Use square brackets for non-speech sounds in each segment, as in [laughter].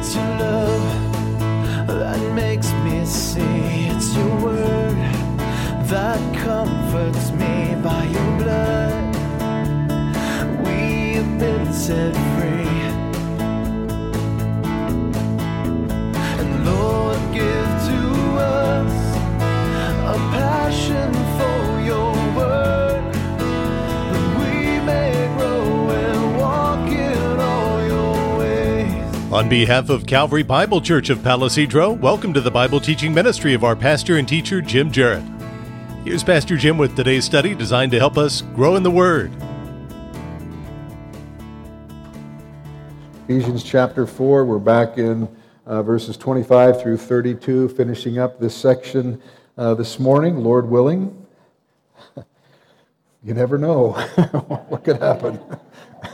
It's your love that makes me see. On behalf of Calvary Bible Church of Palisadro, welcome to the Bible teaching ministry of our pastor and teacher, Jim Jarrett. Here's Pastor Jim with today's study designed to help us grow in the Word. Ephesians chapter 4, we're back in uh, verses 25 through 32, finishing up this section uh, this morning, Lord willing. [laughs] you never know [laughs] what could happen.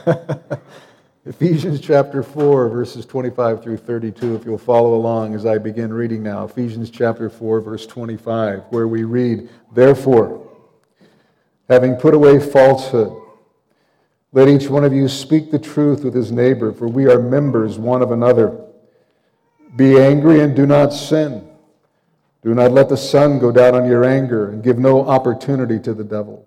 [laughs] Ephesians chapter 4, verses 25 through 32, if you'll follow along as I begin reading now. Ephesians chapter 4, verse 25, where we read, Therefore, having put away falsehood, let each one of you speak the truth with his neighbor, for we are members one of another. Be angry and do not sin. Do not let the sun go down on your anger, and give no opportunity to the devil.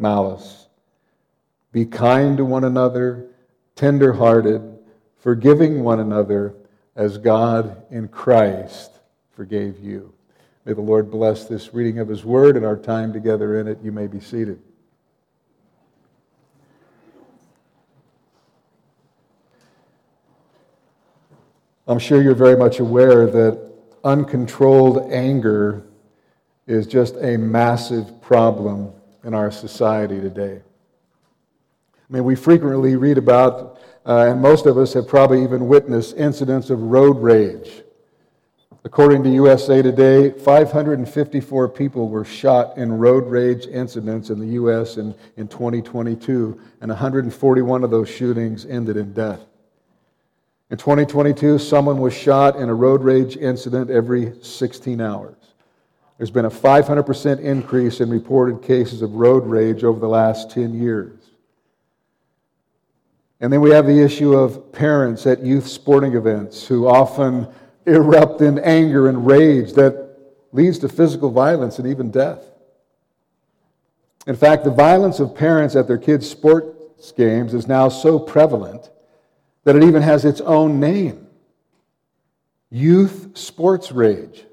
malice. Be kind to one another, tender hearted, forgiving one another, as God in Christ forgave you. May the Lord bless this reading of His Word and our time together in it. You may be seated. I'm sure you're very much aware that uncontrolled anger is just a massive problem in our society today. I mean, we frequently read about, uh, and most of us have probably even witnessed incidents of road rage. According to USA Today, 554 people were shot in road rage incidents in the U.S. in, in 2022, and 141 of those shootings ended in death. In 2022, someone was shot in a road rage incident every 16 hours. There's been a 500% increase in reported cases of road rage over the last 10 years. And then we have the issue of parents at youth sporting events who often erupt in anger and rage that leads to physical violence and even death. In fact, the violence of parents at their kids' sports games is now so prevalent that it even has its own name youth sports rage.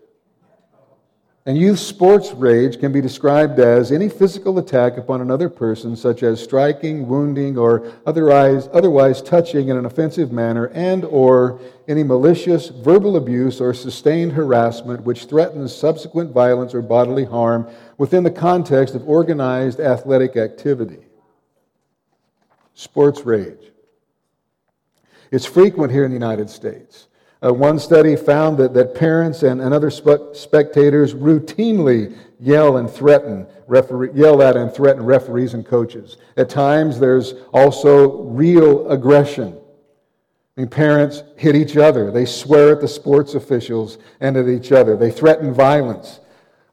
And youth sports rage can be described as any physical attack upon another person, such as striking, wounding, or otherwise, otherwise touching in an offensive manner, and or any malicious verbal abuse or sustained harassment which threatens subsequent violence or bodily harm within the context of organized athletic activity. Sports rage. It's frequent here in the United States. Uh, one study found that, that parents and, and other spe- spectators routinely yell and threaten, referee, yell at and threaten referees and coaches. At times, there's also real aggression. I mean, parents hit each other. They swear at the sports officials and at each other. They threaten violence,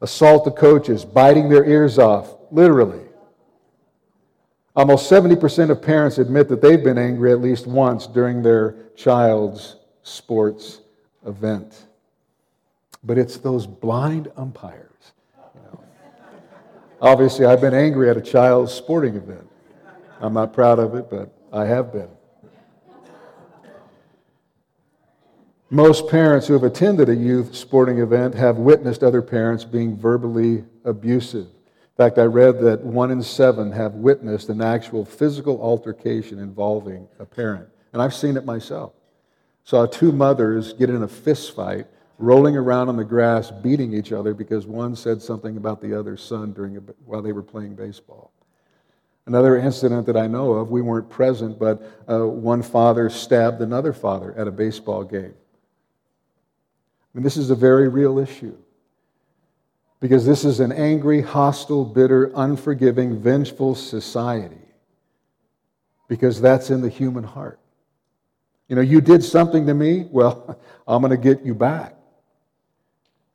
assault the coaches, biting their ears off, literally. Almost 70% of parents admit that they've been angry at least once during their child's sports event. But it's those blind umpires. You know. Obviously, I've been angry at a child's sporting event. I'm not proud of it, but I have been. Most parents who have attended a youth sporting event have witnessed other parents being verbally abusive. In fact, I read that one in seven have witnessed an actual physical altercation involving a parent. And I've seen it myself. Saw two mothers get in a fist fight, rolling around on the grass, beating each other because one said something about the other's son during a, while they were playing baseball. Another incident that I know of, we weren't present, but uh, one father stabbed another father at a baseball game I mean, this is a very real issue. Because this is an angry, hostile, bitter, unforgiving, vengeful society. Because that's in the human heart. You know, you did something to me, well, [laughs] I'm going to get you back.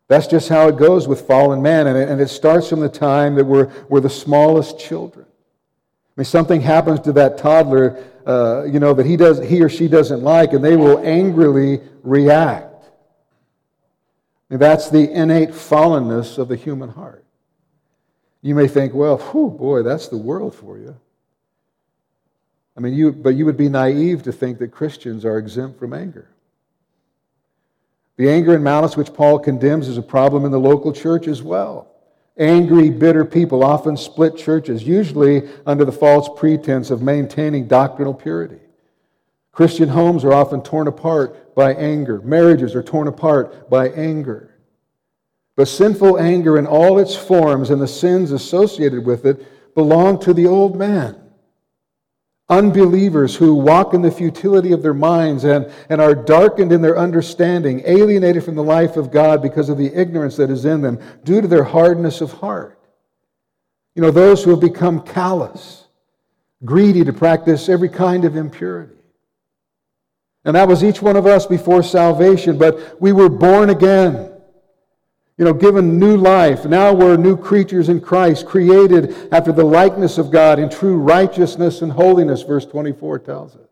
That's just how it goes with fallen man. And it, and it starts from the time that we're, we're the smallest children. I mean, something happens to that toddler, uh, you know, that he, does, he or she doesn't like, and they will angrily react. And that's the innate fallenness of the human heart. You may think, well, whew, boy, that's the world for you. I mean, you, but you would be naive to think that Christians are exempt from anger. The anger and malice which Paul condemns is a problem in the local church as well. Angry, bitter people often split churches, usually under the false pretense of maintaining doctrinal purity. Christian homes are often torn apart by anger. Marriages are torn apart by anger. But sinful anger in all its forms and the sins associated with it belong to the old man. Unbelievers who walk in the futility of their minds and, and are darkened in their understanding, alienated from the life of God because of the ignorance that is in them due to their hardness of heart. You know, those who have become callous, greedy to practice every kind of impurity. And that was each one of us before salvation, but we were born again you know, given new life. Now we're new creatures in Christ, created after the likeness of God in true righteousness and holiness, verse 24 tells us.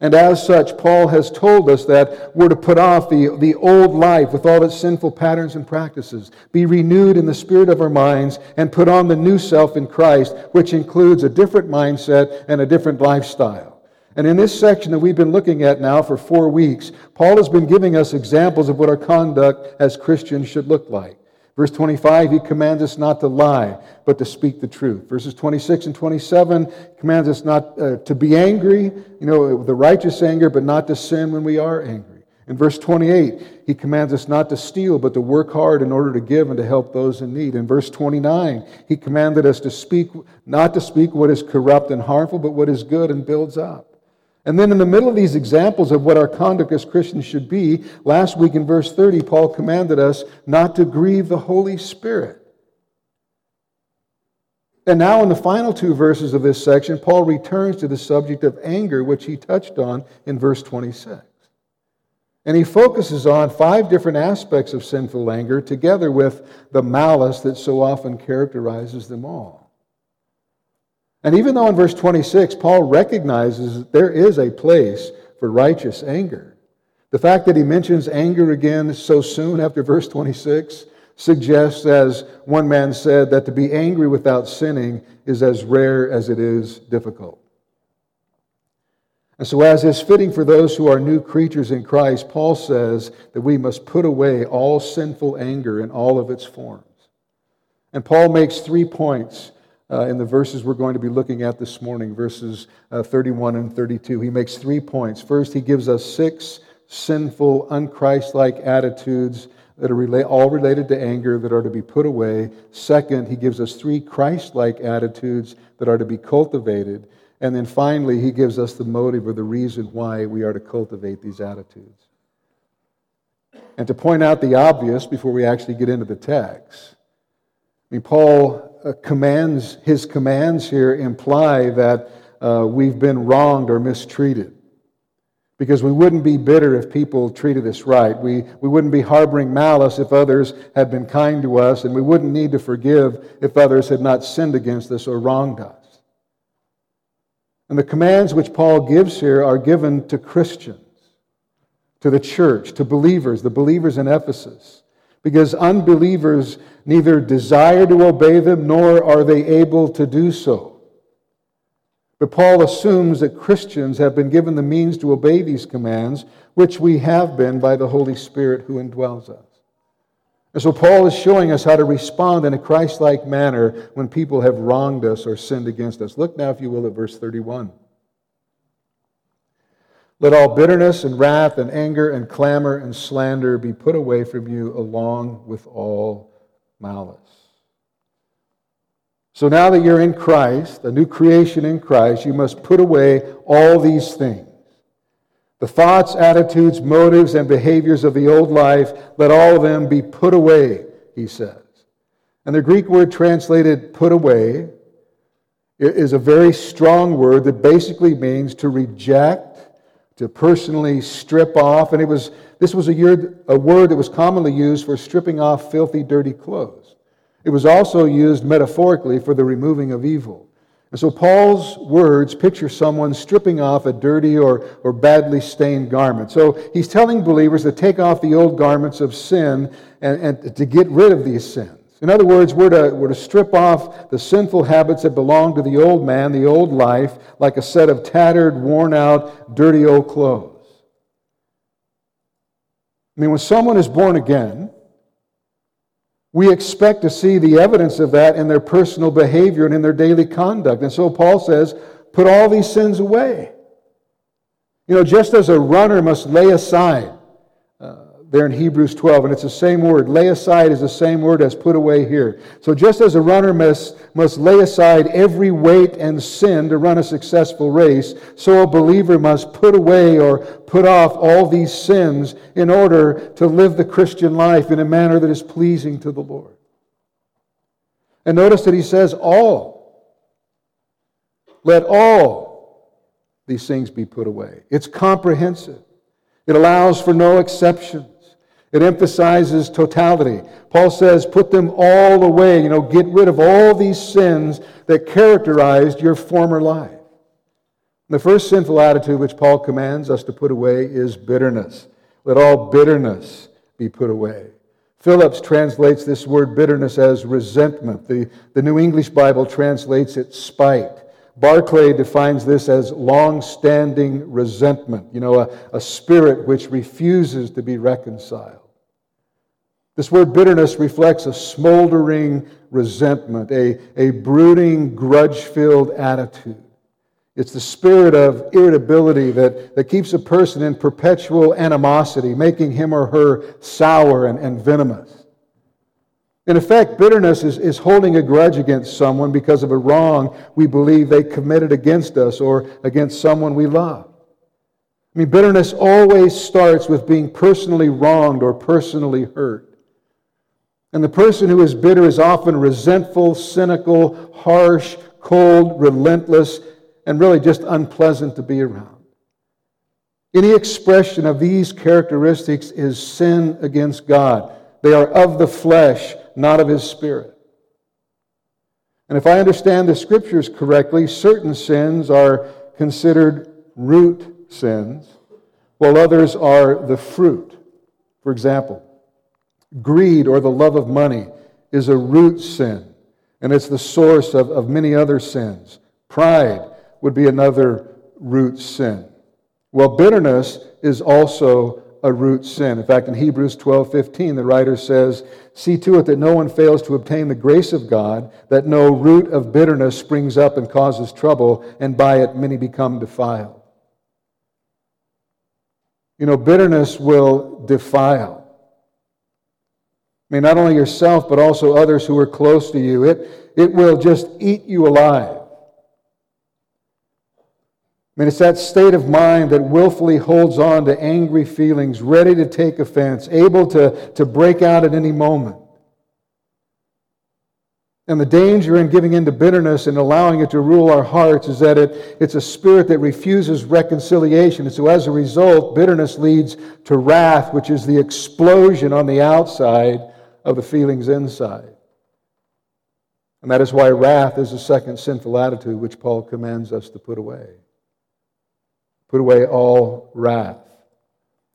And as such, Paul has told us that we're to put off the, the old life with all its sinful patterns and practices, be renewed in the spirit of our minds, and put on the new self in Christ, which includes a different mindset and a different lifestyle. And in this section that we've been looking at now for four weeks, Paul has been giving us examples of what our conduct as Christians should look like. Verse 25, he commands us not to lie, but to speak the truth. Verses 26 and 27 commands us not uh, to be angry, you know, the righteous anger, but not to sin when we are angry. In verse 28, he commands us not to steal, but to work hard in order to give and to help those in need. In verse 29, he commanded us to speak, not to speak what is corrupt and harmful, but what is good and builds up. And then, in the middle of these examples of what our conduct as Christians should be, last week in verse 30, Paul commanded us not to grieve the Holy Spirit. And now, in the final two verses of this section, Paul returns to the subject of anger, which he touched on in verse 26. And he focuses on five different aspects of sinful anger, together with the malice that so often characterizes them all. And even though in verse 26, Paul recognizes that there is a place for righteous anger, the fact that he mentions anger again so soon after verse 26 suggests, as one man said, that to be angry without sinning is as rare as it is difficult. And so, as is fitting for those who are new creatures in Christ, Paul says that we must put away all sinful anger in all of its forms. And Paul makes three points uh, in the verses we're going to be looking at this morning, verses uh, 31 and 32. He makes three points. First, he gives us six sinful, unchristlike attitudes that are rela- all related to anger that are to be put away. Second, he gives us three Christ-like attitudes that are to be cultivated. And then finally, he gives us the motive or the reason why we are to cultivate these attitudes. And to point out the obvious before we actually get into the text, I mean, Paul commands, his commands here imply that uh, we've been wronged or mistreated. Because we wouldn't be bitter if people treated us right. We, we wouldn't be harboring malice if others had been kind to us, and we wouldn't need to forgive if others had not sinned against us or wronged us. And the commands which Paul gives here are given to Christians, to the church, to believers, the believers in Ephesus because unbelievers neither desire to obey them nor are they able to do so. But Paul assumes that Christians have been given the means to obey these commands, which we have been by the Holy Spirit who indwells us. And so Paul is showing us how to respond in a Christ like manner when people have wronged us or sinned against us. Look now, if you will, at verse 31. Let all bitterness and wrath and anger and clamor and slander be put away from you, along with all malice. So now that you're in Christ, a new creation in Christ, you must put away all these things The thoughts, attitudes, motives, and behaviors of the old life, let all of them be put away, he says. And the Greek word translated put away is a very strong word that basically means to reject, to personally strip off. And it was, this was a, year, a word that was commonly used for stripping off filthy, dirty clothes. It was also used metaphorically for the removing of evil. And so Paul's words picture someone stripping off a dirty or, or badly stained garment. So he's telling believers to take off the old garments of sin and, and to get rid of these sins. In other words, we're to, we're to strip off the sinful habits that belong to the old man, the old life, like a set of tattered, worn out, dirty old clothes. I mean, when someone is born again, we expect to see the evidence of that in their personal behavior and in their daily conduct. And so Paul says, put all these sins away. You know, just as a runner must lay aside, there in Hebrews 12, and it's the same word. Lay aside is the same word as put away here. So just as a runner must, must lay aside every weight and sin to run a successful race, so a believer must put away or put off all these sins in order to live the Christian life in a manner that is pleasing to the Lord. And notice that he says all. Let all these things be put away. It's comprehensive. It allows for no exceptions. It emphasizes totality. Paul says, put them all away. You know, get rid of all these sins that characterized your former life. The first sinful attitude which Paul commands us to put away is bitterness. Let all bitterness be put away. Phillips translates this word bitterness as resentment. The, the New English Bible translates it spite. Barclay defines this as long standing resentment, you know, a, a spirit which refuses to be reconciled. This word bitterness reflects a smoldering resentment, a, a brooding, grudge filled attitude. It's the spirit of irritability that, that keeps a person in perpetual animosity, making him or her sour and, and venomous. In effect, bitterness is, is holding a grudge against someone because of a wrong we believe they committed against us or against someone we love. I mean, bitterness always starts with being personally wronged or personally hurt. And the person who is bitter is often resentful, cynical, harsh, cold, relentless, and really just unpleasant to be around. Any expression of these characteristics is sin against God. They are of the flesh, not of his spirit. And if I understand the scriptures correctly, certain sins are considered root sins, while others are the fruit. For example, greed or the love of money is a root sin, and it's the source of, of many other sins. Pride would be another root sin. Well, bitterness is also a root sin. In fact, in Hebrews 12 15, the writer says, See to it that no one fails to obtain the grace of God, that no root of bitterness springs up and causes trouble, and by it many become defiled. You know, bitterness will defile. I mean, not only yourself, but also others who are close to you. It, it will just eat you alive. I mean, it's that state of mind that willfully holds on to angry feelings, ready to take offense, able to, to break out at any moment. And the danger in giving in to bitterness and allowing it to rule our hearts is that it, it's a spirit that refuses reconciliation. And so, as a result, bitterness leads to wrath, which is the explosion on the outside of the feelings inside. And that is why wrath is the second sinful attitude which Paul commands us to put away. Put away all wrath.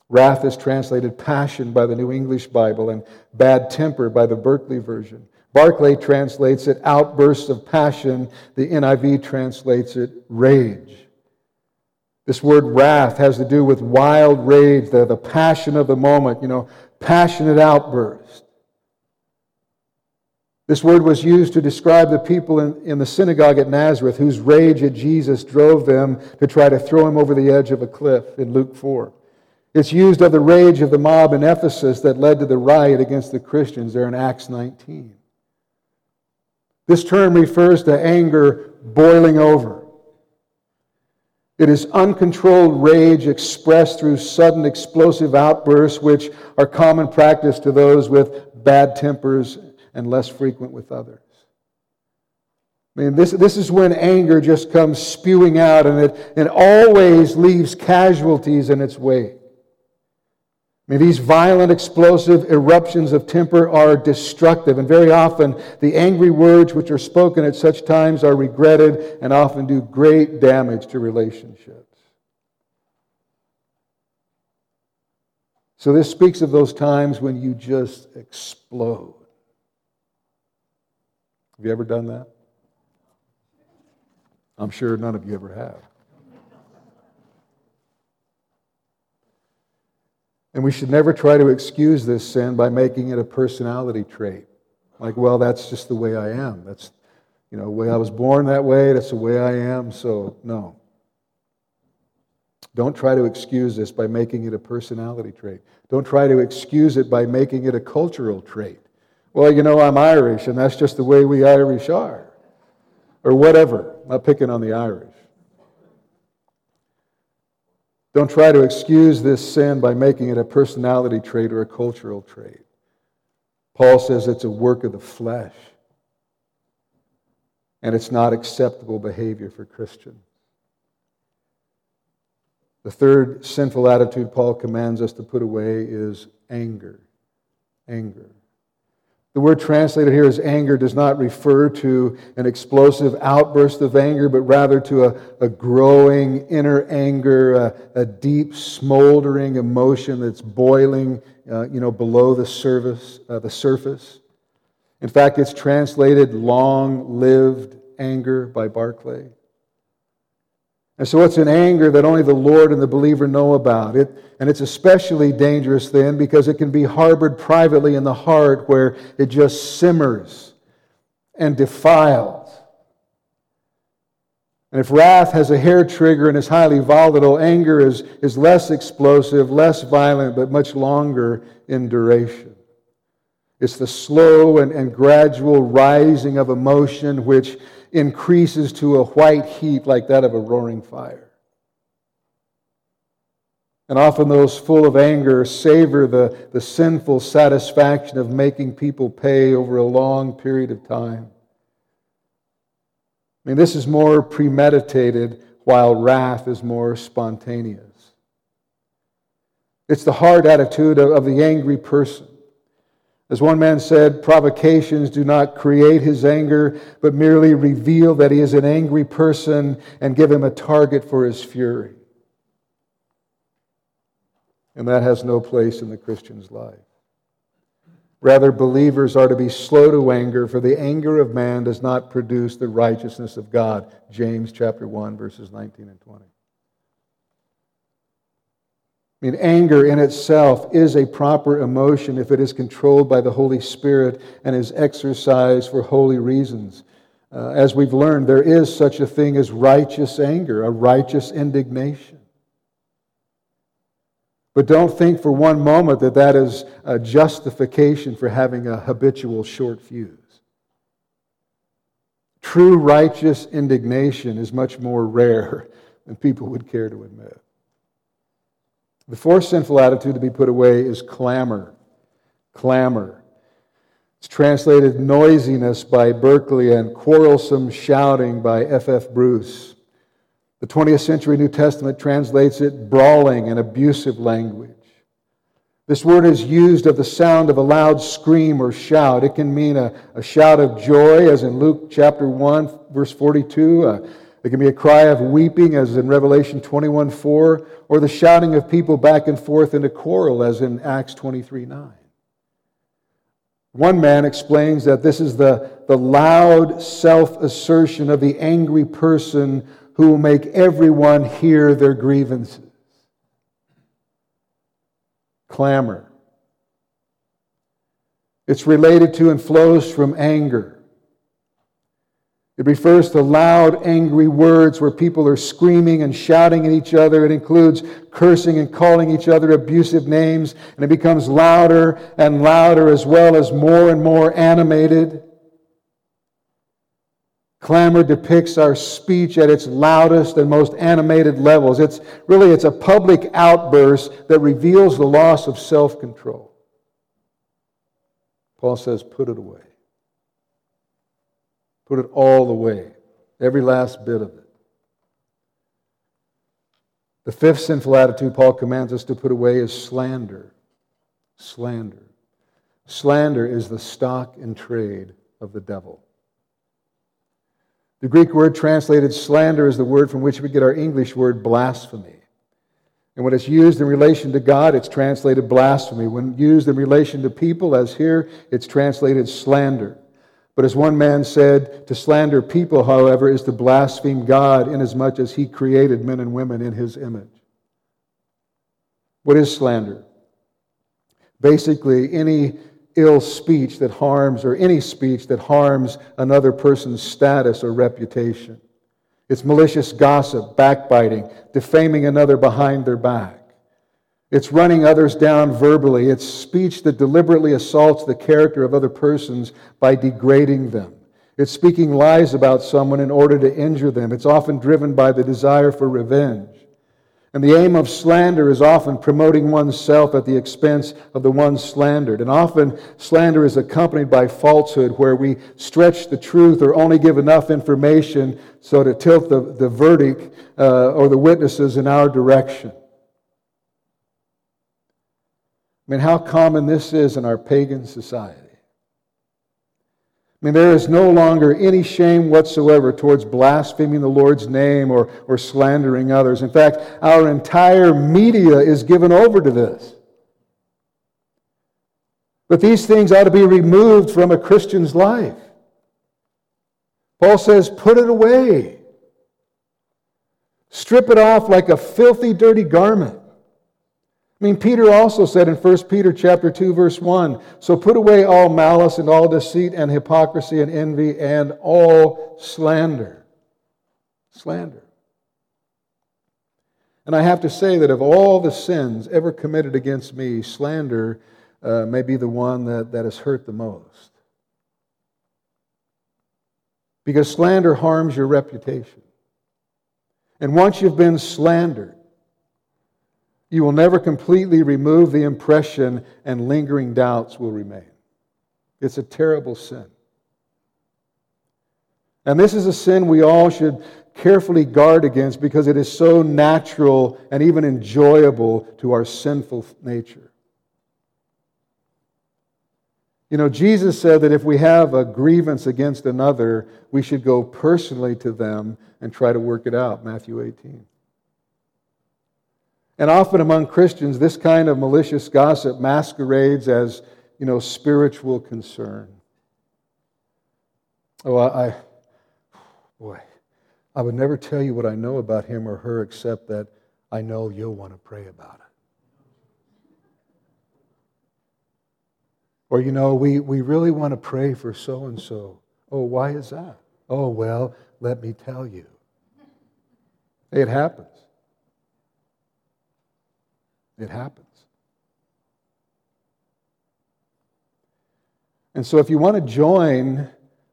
Wrath is translated passion by the New English Bible and bad temper by the Berkeley version. Barclay translates it outbursts of passion. The NIV translates it rage. This word wrath has to do with wild rage, the, the passion of the moment, you know, passionate outburst. This word was used to describe the people in, in the synagogue at Nazareth whose rage at Jesus drove them to try to throw him over the edge of a cliff in Luke 4. It's used of the rage of the mob in Ephesus that led to the riot against the Christians there in Acts 19. This term refers to anger boiling over. It is uncontrolled rage expressed through sudden explosive outbursts, which are common practice to those with bad tempers and less frequent with others. I mean, this, this is when anger just comes spewing out and it, it always leaves casualties in its wake. I mean, these violent, explosive eruptions of temper are destructive, and very often the angry words which are spoken at such times are regretted and often do great damage to relationships. So, this speaks of those times when you just explode. Have you ever done that? I'm sure none of you ever have. And we should never try to excuse this sin by making it a personality trait. Like, well, that's just the way I am. That's, you know, the way I was born that way. That's the way I am. So, no. Don't try to excuse this by making it a personality trait. Don't try to excuse it by making it a cultural trait. Well, you know, I'm Irish, and that's just the way we Irish are. Or whatever. I'm not picking on the Irish. Don't try to excuse this sin by making it a personality trait or a cultural trait. Paul says it's a work of the flesh, and it's not acceptable behavior for Christians. The third sinful attitude Paul commands us to put away is anger. Anger. The word translated here as anger does not refer to an explosive outburst of anger, but rather to a, a growing inner anger, a, a, deep, smoldering emotion that's boiling, uh, you know, below the surface. Uh, the surface. In fact, it's translated long-lived anger by Barclay. And so it's an anger that only the Lord and the believer know about. It, and it's especially dangerous then because it can be harbored privately in the heart where it just simmers and defiles. And if wrath has a hair trigger and is highly volatile, anger is, is less explosive, less violent, but much longer in duration. It's the slow and, and gradual rising of emotion which increases to a white heat like that of a roaring fire. And often those full of anger savor the, the sinful satisfaction of making people pay over a long period of time. I mean, this is more premeditated, while wrath is more spontaneous. It's the hard attitude of, of the angry person. As one man said, provocations do not create his anger, but merely reveal that he is an angry person and give him a target for his fury. And that has no place in the Christian's life. Rather, believers are to be slow to anger, for the anger of man does not produce the righteousness of God. James chapter 1, verses 19 and 20. I mean, anger in itself is a proper emotion if it is controlled by the Holy Spirit and is exercised for holy reasons. Uh, as we've learned, there is such a thing as righteous anger, a righteous indignation. But don't think for one moment that that is a justification for having a habitual short fuse. True righteous indignation is much more rare than people would care to admit. The fourth sinful attitude to be put away is clamor. Clamor. It's translated noisiness by Berkeley and quarrelsome shouting by F.F. Bruce. The 20th century New Testament translates it brawling and abusive language. This word is used of the sound of a loud scream or shout. It can mean a, a shout of joy, as in Luke chapter 1, verse 42, uh, it can be a cry of weeping, as in Revelation 21 4, or the shouting of people back and forth in a quarrel, as in Acts 23 9. One man explains that this is the, the loud self assertion of the angry person who will make everyone hear their grievances. Clamor. It's related to and flows from anger. It refers to loud, angry words where people are screaming and shouting at each other. It includes cursing and calling each other abusive names, and it becomes louder and louder as well as more and more animated. Clamor depicts our speech at its loudest and most animated levels. It's really it's a public outburst that reveals the loss of self-control. Paul says, put it away. Put it all away, every last bit of it. The fifth sinful attitude Paul commands us to put away is slander. Slander. Slander is the stock and trade of the devil. The Greek word translated slander is the word from which we get our English word blasphemy. And when it's used in relation to God, it's translated blasphemy. When used in relation to people, as here, it's translated slander. But as one man said, to slander people, however, is to blaspheme God inasmuch as he created men and women in his image. What is slander? Basically, any ill speech that harms, or any speech that harms another person's status or reputation. It's malicious gossip, backbiting, defaming another behind their back. It's running others down verbally. It's speech that deliberately assaults the character of other persons by degrading them. It's speaking lies about someone in order to injure them. It's often driven by the desire for revenge. And the aim of slander is often promoting oneself at the expense of the one slandered. And often slander is accompanied by falsehood, where we stretch the truth or only give enough information so to tilt the, the verdict uh, or the witnesses in our direction. I mean, how common this is in our pagan society. I mean, there is no longer any shame whatsoever towards blaspheming the Lord's name or, or slandering others. In fact, our entire media is given over to this. But these things ought to be removed from a Christian's life. Paul says, put it away. Strip it off like a filthy, dirty garment. I mean, Peter also said in 1 Peter chapter 2, verse 1, so put away all malice and all deceit and hypocrisy and envy and all slander. Slander. And I have to say that of all the sins ever committed against me, slander uh, may be the one that, that has hurt the most. Because slander harms your reputation. And once you've been slandered, you will never completely remove the impression, and lingering doubts will remain. It's a terrible sin. And this is a sin we all should carefully guard against because it is so natural and even enjoyable to our sinful nature. You know, Jesus said that if we have a grievance against another, we should go personally to them and try to work it out. Matthew 18. And often among Christians, this kind of malicious gossip masquerades as, you know, spiritual concern. Oh, I, I, boy, I would never tell you what I know about him or her except that I know you'll want to pray about it. Or, you know, we, we really want to pray for so and so. Oh, why is that? Oh, well, let me tell you. It happens. It happens. And so, if you want to join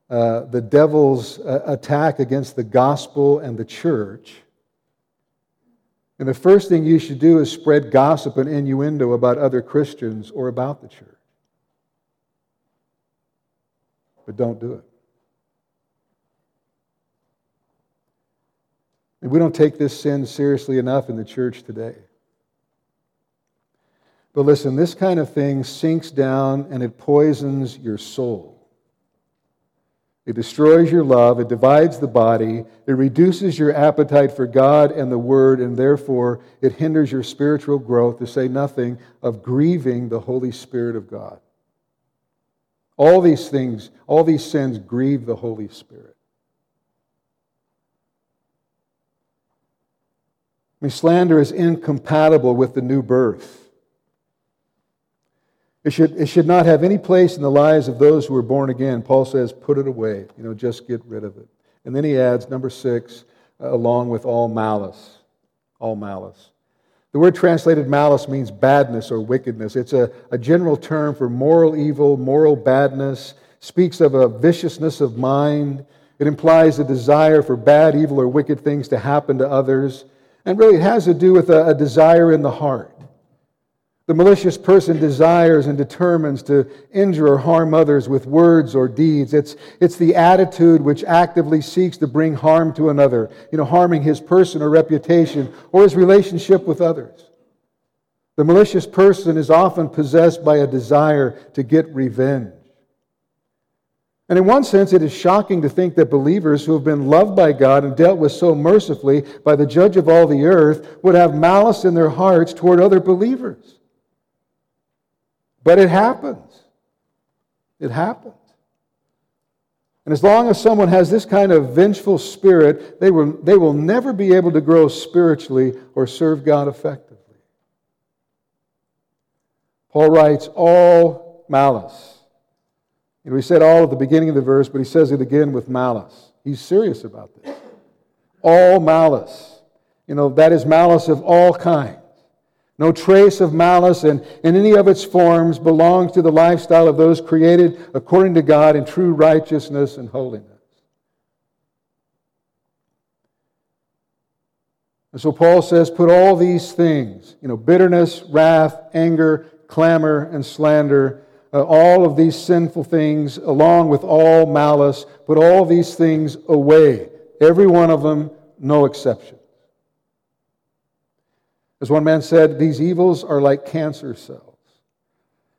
uh, the devil's uh, attack against the gospel and the church, and the first thing you should do is spread gossip and innuendo about other Christians or about the church. But don't do it. And we don't take this sin seriously enough in the church today. But listen, this kind of thing sinks down and it poisons your soul. It destroys your love, it divides the body, it reduces your appetite for God and the Word, and therefore it hinders your spiritual growth, to say nothing of grieving the Holy Spirit of God. All these things, all these sins grieve the Holy Spirit. I mean, slander is incompatible with the new birth. It should, it should not have any place in the lives of those who are born again. Paul says, put it away. You know, just get rid of it. And then he adds, number six, uh, along with all malice. All malice. The word translated malice means badness or wickedness. It's a, a general term for moral evil, moral badness, speaks of a viciousness of mind. It implies a desire for bad, evil, or wicked things to happen to others. And really, it has to do with a, a desire in the heart. The malicious person desires and determines to injure or harm others with words or deeds. It's, it's the attitude which actively seeks to bring harm to another, you know, harming his person or reputation or his relationship with others. The malicious person is often possessed by a desire to get revenge. And in one sense, it is shocking to think that believers who have been loved by God and dealt with so mercifully by the judge of all the earth would have malice in their hearts toward other believers. But it happens. It happens. And as long as someone has this kind of vengeful spirit, they will, they will never be able to grow spiritually or serve God effectively. Paul writes, all malice. You know, he said all at the beginning of the verse, but he says it again with malice. He's serious about this. All malice. You know, that is malice of all kinds. No trace of malice in, in any of its forms belongs to the lifestyle of those created according to God in true righteousness and holiness. And so Paul says, put all these things, you know, bitterness, wrath, anger, clamor, and slander, uh, all of these sinful things, along with all malice, put all these things away. Every one of them, no exception. As one man said, these evils are like cancer cells.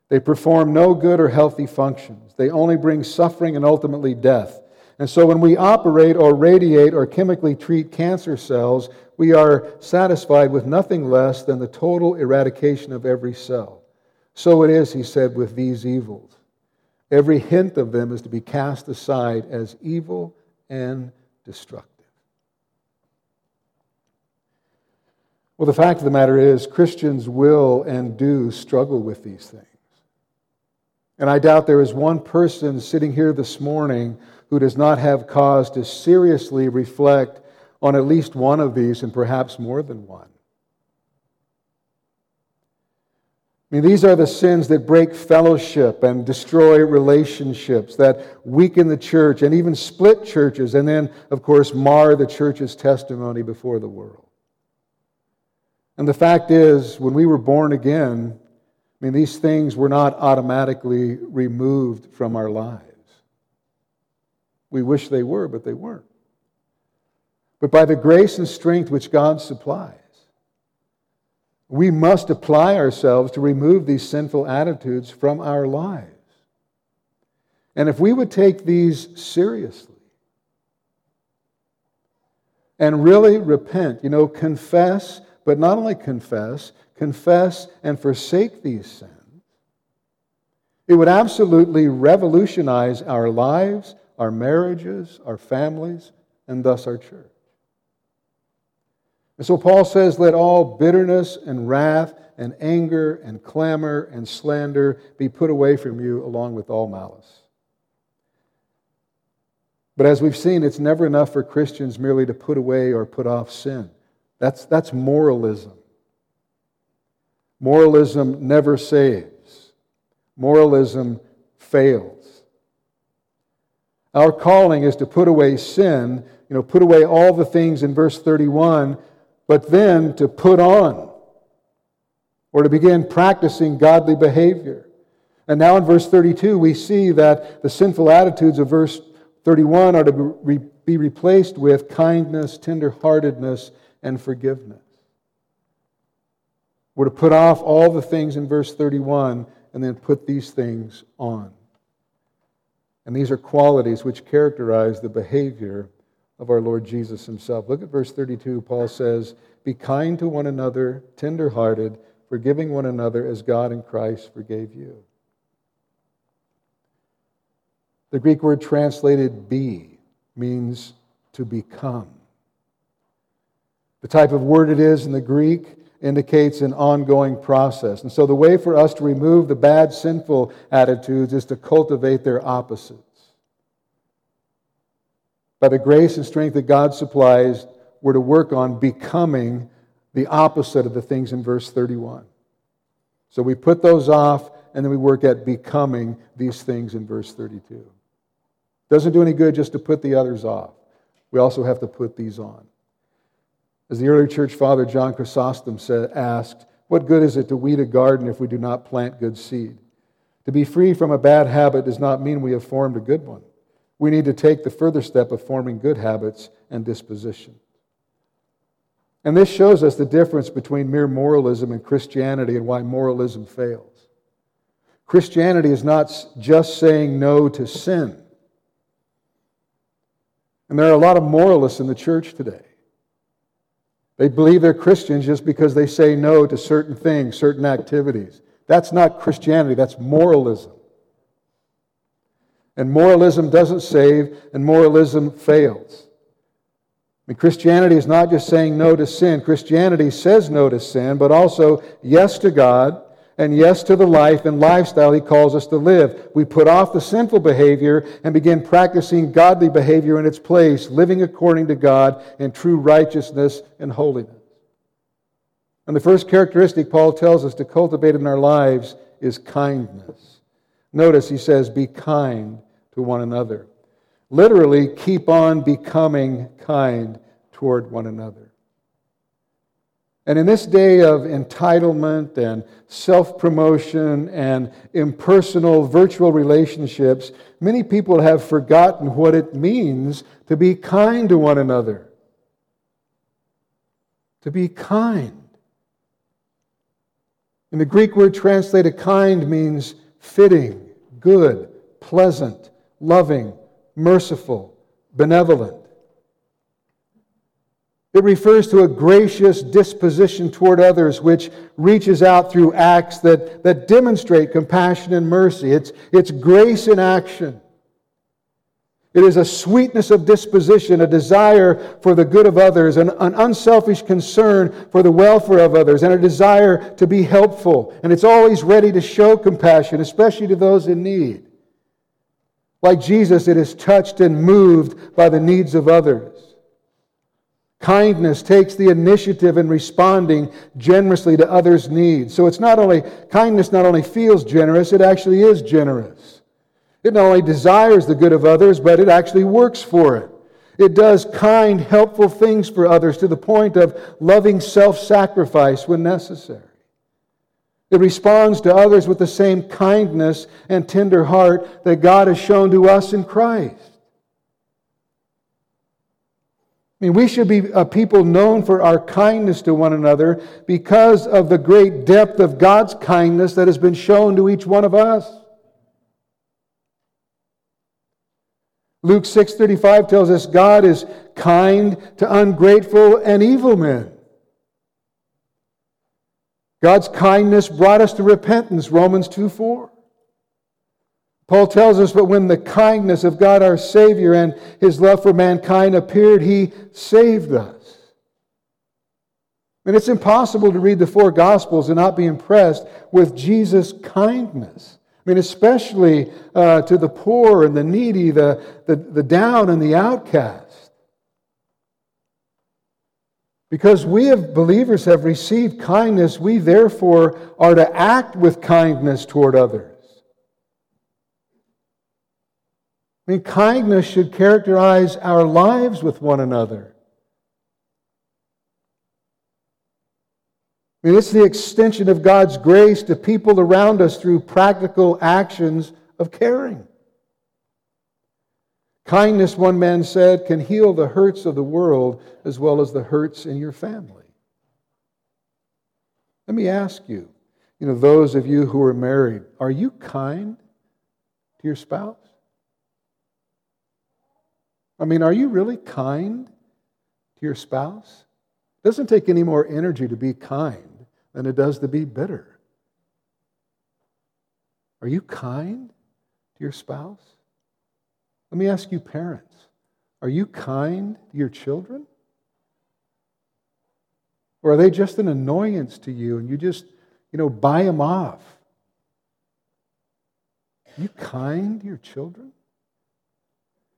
They perform no good or healthy functions. They only bring suffering and ultimately death. And so when we operate or radiate or chemically treat cancer cells, we are satisfied with nothing less than the total eradication of every cell. So it is, he said, with these evils. Every hint of them is to be cast aside as evil and destructive. Well, the fact of the matter is, Christians will and do struggle with these things. And I doubt there is one person sitting here this morning who does not have cause to seriously reflect on at least one of these and perhaps more than one. I mean, these are the sins that break fellowship and destroy relationships, that weaken the church and even split churches, and then, of course, mar the church's testimony before the world. And the fact is, when we were born again, I mean, these things were not automatically removed from our lives. We wish they were, but they weren't. But by the grace and strength which God supplies, we must apply ourselves to remove these sinful attitudes from our lives. And if we would take these seriously and really repent, you know, confess but not only confess, confess and forsake these sins. It would absolutely revolutionize our lives, our marriages, our families, and thus our church. And so Paul says, Let all bitterness and wrath and anger and clamor and slander be put away from you, along with all malice. But as we've seen, it's never enough for Christians merely to put away or put off sin. That's, that's moralism. Moralism never saves, moralism fails. Our calling is to put away sin, you know, put away all the things in verse 31, but then to put on or to begin practicing godly behavior. And now in verse 32, we see that the sinful attitudes of verse 31 are to be replaced with kindness, tenderheartedness, and forgiveness. We're to put off all the things in verse 31 and then put these things on. And these are qualities which characterize the behavior of our Lord Jesus himself. Look at verse 32. Paul says, Be kind to one another, tenderhearted, forgiving one another as God in Christ forgave you. The Greek word translated be means to become. The type of word it is in the Greek indicates an ongoing process. And so the way for us to remove the bad, sinful attitudes is to cultivate their opposites. By the grace and strength that God supplies, we're to work on becoming the opposite of the things in verse 31. So we put those off, and then we work at becoming these things in verse 32. Doesn't do any good just to put the others off. We also have to put these on. As the early church father John Chrysostom said, asked, What good is it to weed a garden if we do not plant good seed? To be free from a bad habit does not mean we have formed a good one. We need to take the further step of forming good habits and disposition. And this shows us the difference between mere moralism and Christianity and why moralism fails. Christianity is not just saying no to sin. And there are a lot of moralists in the church today. They believe they're Christians just because they say no to certain things, certain activities. That's not Christianity, that's moralism. And moralism doesn't save, and moralism fails. I mean, Christianity is not just saying no to sin. Christianity says no to sin, but also yes to God and yes to the life and lifestyle He calls us to live. We put off the sinful behavior and begin practicing godly behavior in its place, living according to God in true righteousness and holiness. And the first characteristic Paul tells us to cultivate in our lives is kindness. Notice he says, Be kind to one another. Literally, keep on becoming kind toward one another. And in this day of entitlement and self promotion and impersonal virtual relationships, many people have forgotten what it means to be kind to one another. To be kind. In the Greek word translated kind means fitting, good, pleasant, loving, merciful, benevolent. It refers to a gracious disposition toward others, which reaches out through acts that, that demonstrate compassion and mercy. It's, it's grace in action. It is a sweetness of disposition, a desire for the good of others, an, an unselfish concern for the welfare of others, and a desire to be helpful. And it's always ready to show compassion, especially to those in need. Like Jesus, it is touched and moved by the needs of others. Kindness takes the initiative in responding generously to others' needs. So it's not only, kindness not only feels generous, it actually is generous. It not only desires the good of others, but it actually works for it. It does kind, helpful things for others to the point of loving self sacrifice when necessary. It responds to others with the same kindness and tender heart that God has shown to us in Christ. I mean, we should be a people known for our kindness to one another because of the great depth of God's kindness that has been shown to each one of us. Luke 6:35 tells us God is kind to ungrateful and evil men. God's kindness brought us to repentance, Romans 2 4. Paul tells us, but when the kindness of God our Savior and his love for mankind appeared, he saved us. And it's impossible to read the four Gospels and not be impressed with Jesus' kindness. I mean, especially uh, to the poor and the needy, the, the, the down and the outcast. Because we as believers have received kindness, we therefore are to act with kindness toward others. I mean, kindness should characterize our lives with one another. I mean, it's the extension of God's grace to people around us through practical actions of caring. Kindness, one man said, can heal the hurts of the world as well as the hurts in your family. Let me ask you, you know, those of you who are married, are you kind to your spouse? I mean, are you really kind to your spouse? It doesn't take any more energy to be kind than it does to be bitter. Are you kind to your spouse? Let me ask you, parents, are you kind to your children? Or are they just an annoyance to you and you just, you know, buy them off? Are you kind to your children?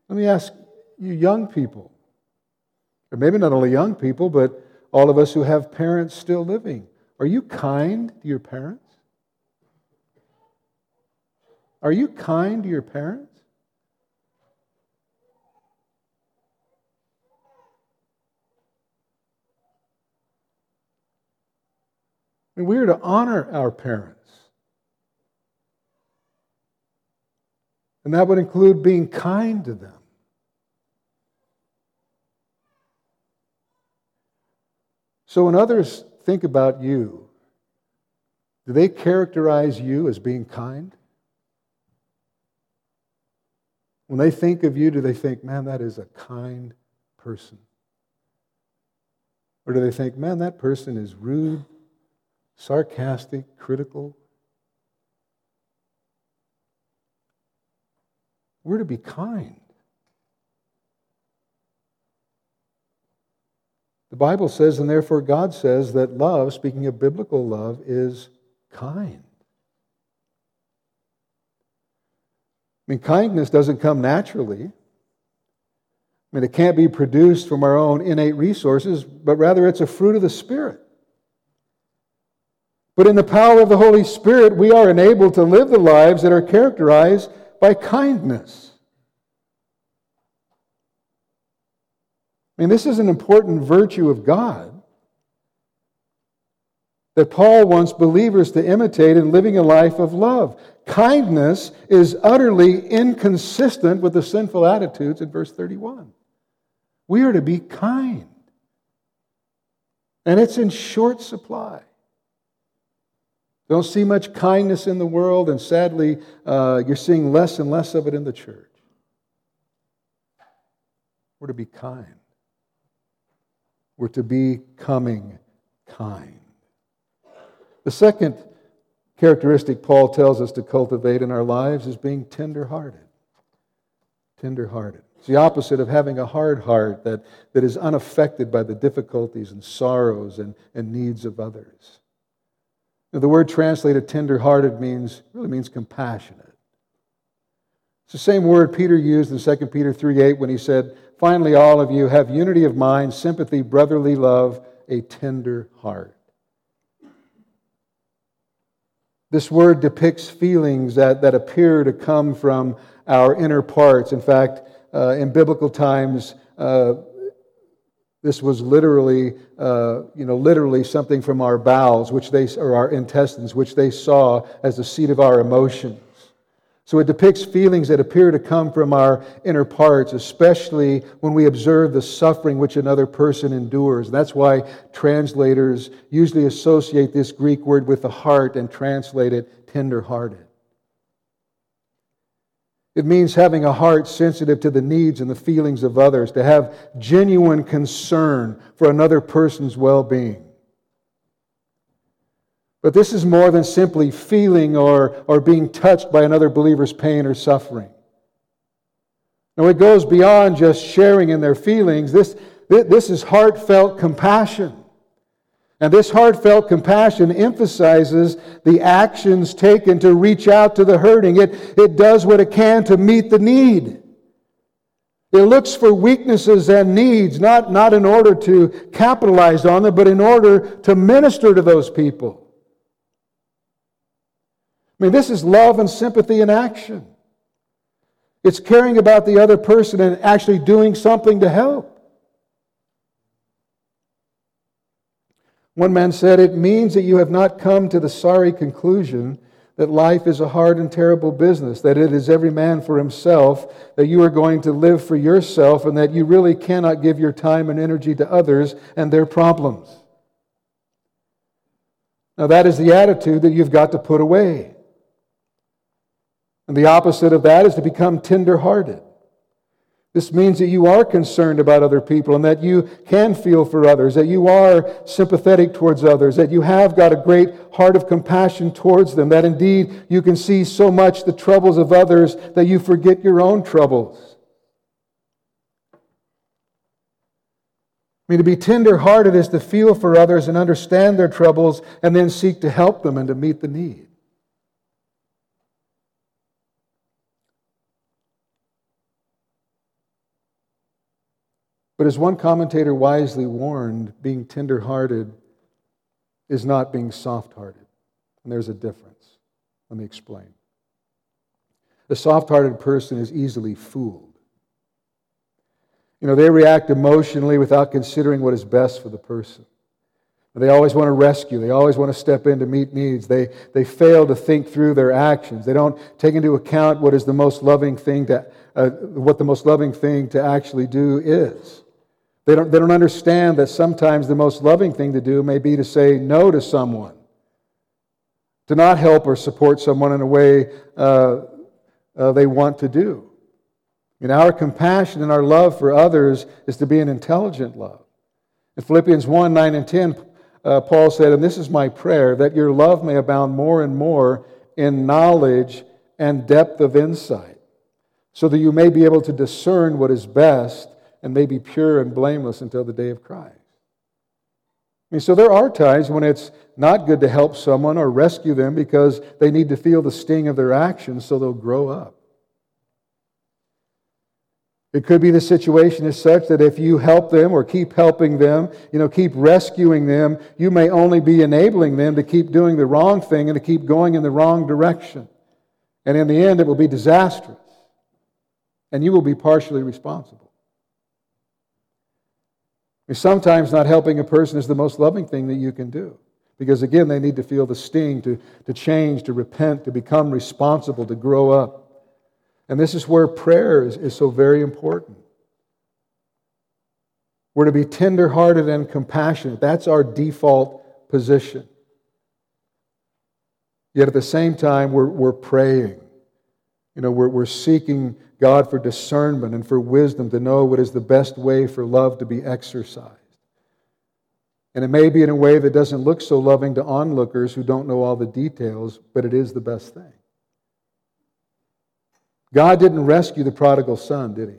Let me ask you young people, or maybe not only young people, but all of us who have parents still living. Are you kind to your parents? Are you kind to your parents? I mean, we are to honor our parents. And that would include being kind to them. So when others think about you, do they characterize you as being kind? When they think of you, do they think, man, that is a kind person? Or do they think, man, that person is rude, sarcastic, critical? We're to be kind. The Bible says, and therefore God says, that love, speaking of biblical love, is kind. I mean, kindness doesn't come naturally. I mean, it can't be produced from our own innate resources, but rather it's a fruit of the Spirit. But in the power of the Holy Spirit, we are enabled to live the lives that are characterized by kindness. I mean, this is an important virtue of God that Paul wants believers to imitate in living a life of love. Kindness is utterly inconsistent with the sinful attitudes in verse 31. We are to be kind, and it's in short supply. Don't see much kindness in the world, and sadly, uh, you're seeing less and less of it in the church. We're to be kind. We're to be coming kind. The second characteristic Paul tells us to cultivate in our lives is being tenderhearted. Tenderhearted. It's the opposite of having a hard heart that, that is unaffected by the difficulties and sorrows and, and needs of others. Now, the word translated tenderhearted means really means compassionate. It's the same word Peter used in 2 Peter 3 8 when he said, Finally, all of you have unity of mind, sympathy, brotherly love, a tender heart. This word depicts feelings that, that appear to come from our inner parts. In fact, uh, in biblical times, uh, this was literally, uh, you know, literally something from our bowels, which they, or our intestines, which they saw as the seat of our emotions. So it depicts feelings that appear to come from our inner parts, especially when we observe the suffering which another person endures. That's why translators usually associate this Greek word with the heart and translate it tender-hearted. It means having a heart sensitive to the needs and the feelings of others, to have genuine concern for another person's well being. But this is more than simply feeling or, or being touched by another believer's pain or suffering. Now, it goes beyond just sharing in their feelings. This, this is heartfelt compassion. And this heartfelt compassion emphasizes the actions taken to reach out to the hurting. It, it does what it can to meet the need. It looks for weaknesses and needs, not, not in order to capitalize on them, but in order to minister to those people. I mean, this is love and sympathy in action. It's caring about the other person and actually doing something to help. One man said, It means that you have not come to the sorry conclusion that life is a hard and terrible business, that it is every man for himself, that you are going to live for yourself, and that you really cannot give your time and energy to others and their problems. Now, that is the attitude that you've got to put away. And the opposite of that is to become tender-hearted. This means that you are concerned about other people and that you can feel for others, that you are sympathetic towards others, that you have got a great heart of compassion towards them, that indeed you can see so much the troubles of others that you forget your own troubles. I mean, to be tender-hearted is to feel for others and understand their troubles and then seek to help them and to meet the need. But as one commentator wisely warned, being tender-hearted is not being soft-hearted. And there's a difference. Let me explain. A soft-hearted person is easily fooled. You know, they react emotionally without considering what is best for the person. They always want to rescue. They always want to step in to meet needs. They, they fail to think through their actions. They don't take into account what is the most loving thing to, uh, what the most loving thing to actually do is. They don't, they don't understand that sometimes the most loving thing to do may be to say no to someone, to not help or support someone in a way uh, uh, they want to do. And our compassion and our love for others is to be an intelligent love. In Philippians 1 9 and 10, uh, Paul said, And this is my prayer, that your love may abound more and more in knowledge and depth of insight, so that you may be able to discern what is best and may be pure and blameless until the day of Christ. I mean, so there are times when it's not good to help someone or rescue them because they need to feel the sting of their actions so they'll grow up. It could be the situation is such that if you help them or keep helping them, you know, keep rescuing them, you may only be enabling them to keep doing the wrong thing and to keep going in the wrong direction. And in the end, it will be disastrous. And you will be partially responsible. Sometimes not helping a person is the most loving thing that you can do. Because again, they need to feel the sting, to, to change, to repent, to become responsible, to grow up. And this is where prayer is, is so very important. We're to be tenderhearted and compassionate. That's our default position. Yet at the same time, we're, we're praying. You know, we're, we're seeking God for discernment and for wisdom to know what is the best way for love to be exercised. And it may be in a way that doesn't look so loving to onlookers who don't know all the details, but it is the best thing. God didn't rescue the prodigal son, did he?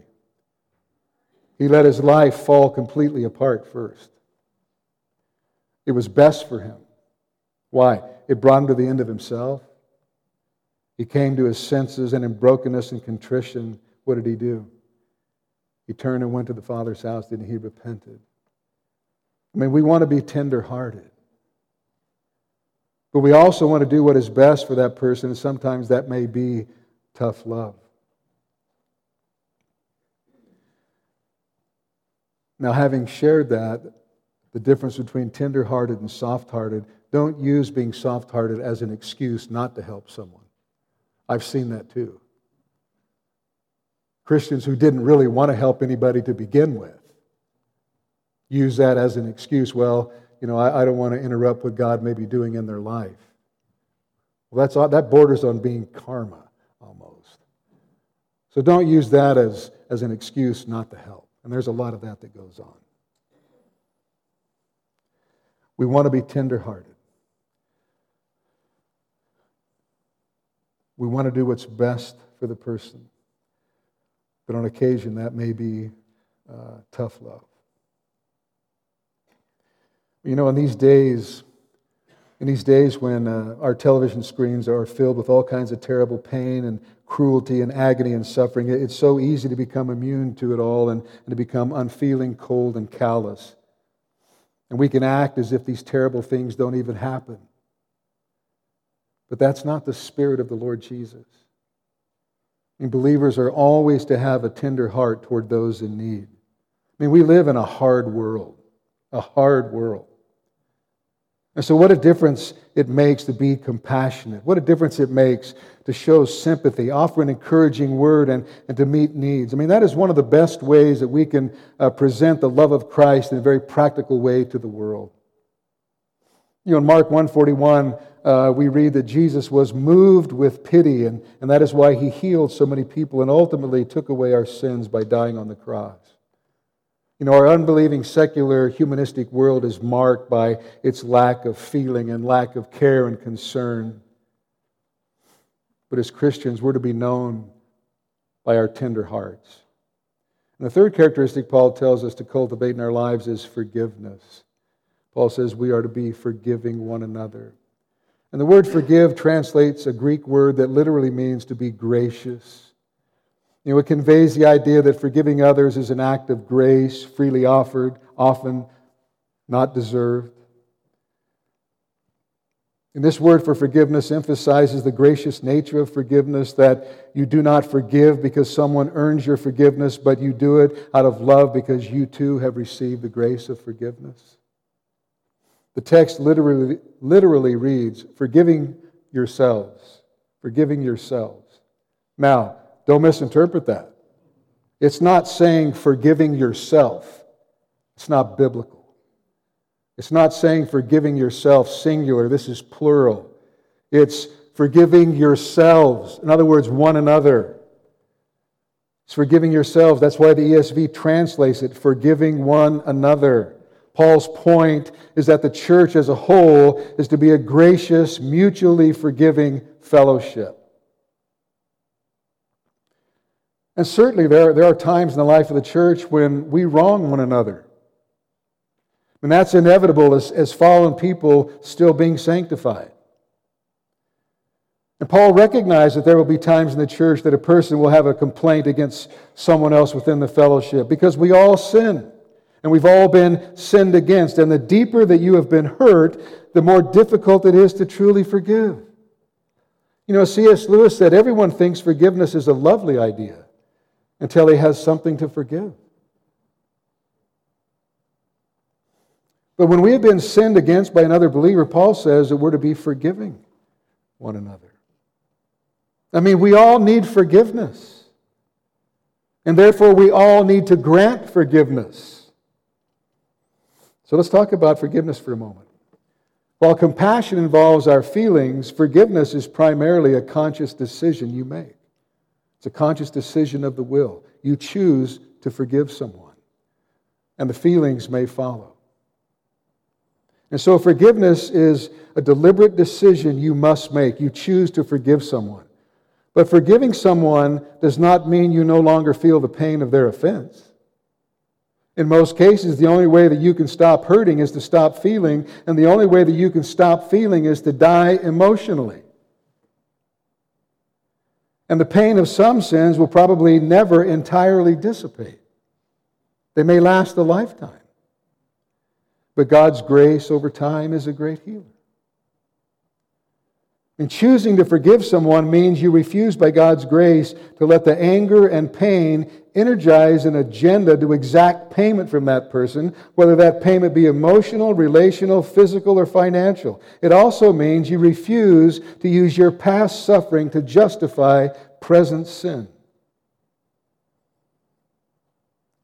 He let his life fall completely apart first. It was best for him. Why? It brought him to the end of himself. He came to his senses, and in brokenness and contrition, what did he do? He turned and went to the Father's house, and he repented. I mean, we want to be tender-hearted. But we also want to do what is best for that person, and sometimes that may be tough love. Now, having shared that, the difference between tender-hearted and soft-hearted, don't use being soft-hearted as an excuse not to help someone. I've seen that too. Christians who didn't really want to help anybody to begin with use that as an excuse. Well, you know, I, I don't want to interrupt what God may be doing in their life. Well, that's, uh, that borders on being karma almost. So don't use that as, as an excuse not to help. And there's a lot of that that goes on. We want to be tenderhearted. We want to do what's best for the person. But on occasion, that may be uh, tough love. You know, in these days, in these days when uh, our television screens are filled with all kinds of terrible pain and cruelty and agony and suffering, it's so easy to become immune to it all and, and to become unfeeling, cold, and callous. And we can act as if these terrible things don't even happen. But that's not the spirit of the Lord Jesus. And believers are always to have a tender heart toward those in need. I mean, we live in a hard world, a hard world. And so, what a difference it makes to be compassionate. What a difference it makes to show sympathy, offer an encouraging word, and, and to meet needs. I mean, that is one of the best ways that we can uh, present the love of Christ in a very practical way to the world. You know, in Mark 141, uh, we read that Jesus was moved with pity, and, and that is why he healed so many people and ultimately took away our sins by dying on the cross. You know, our unbelieving secular humanistic world is marked by its lack of feeling and lack of care and concern. But as Christians, we're to be known by our tender hearts. And the third characteristic Paul tells us to cultivate in our lives is forgiveness. Paul says we are to be forgiving one another. And the word forgive translates a Greek word that literally means to be gracious. You know, it conveys the idea that forgiving others is an act of grace, freely offered, often not deserved. And this word for forgiveness emphasizes the gracious nature of forgiveness that you do not forgive because someone earns your forgiveness, but you do it out of love because you too have received the grace of forgiveness. The text literally, literally reads, forgiving yourselves. Forgiving yourselves. Now, don't misinterpret that. It's not saying forgiving yourself. It's not biblical. It's not saying forgiving yourself singular. This is plural. It's forgiving yourselves. In other words, one another. It's forgiving yourselves. That's why the ESV translates it forgiving one another. Paul's point is that the church as a whole is to be a gracious, mutually forgiving fellowship. And certainly there, there are times in the life of the church when we wrong one another. And that's inevitable as, as fallen people still being sanctified. And Paul recognized that there will be times in the church that a person will have a complaint against someone else within the fellowship because we all sin and we've all been sinned against. And the deeper that you have been hurt, the more difficult it is to truly forgive. You know, C.S. Lewis said everyone thinks forgiveness is a lovely idea until he has something to forgive. But when we have been sinned against by another believer, Paul says that we're to be forgiving one another. I mean, we all need forgiveness. And therefore, we all need to grant forgiveness. So let's talk about forgiveness for a moment. While compassion involves our feelings, forgiveness is primarily a conscious decision you make. It's a conscious decision of the will. You choose to forgive someone, and the feelings may follow. And so, forgiveness is a deliberate decision you must make. You choose to forgive someone. But forgiving someone does not mean you no longer feel the pain of their offense. In most cases, the only way that you can stop hurting is to stop feeling, and the only way that you can stop feeling is to die emotionally. And the pain of some sins will probably never entirely dissipate. They may last a lifetime. But God's grace over time is a great healer. And choosing to forgive someone means you refuse, by God's grace, to let the anger and pain energize an agenda to exact payment from that person, whether that payment be emotional, relational, physical, or financial. It also means you refuse to use your past suffering to justify present sin.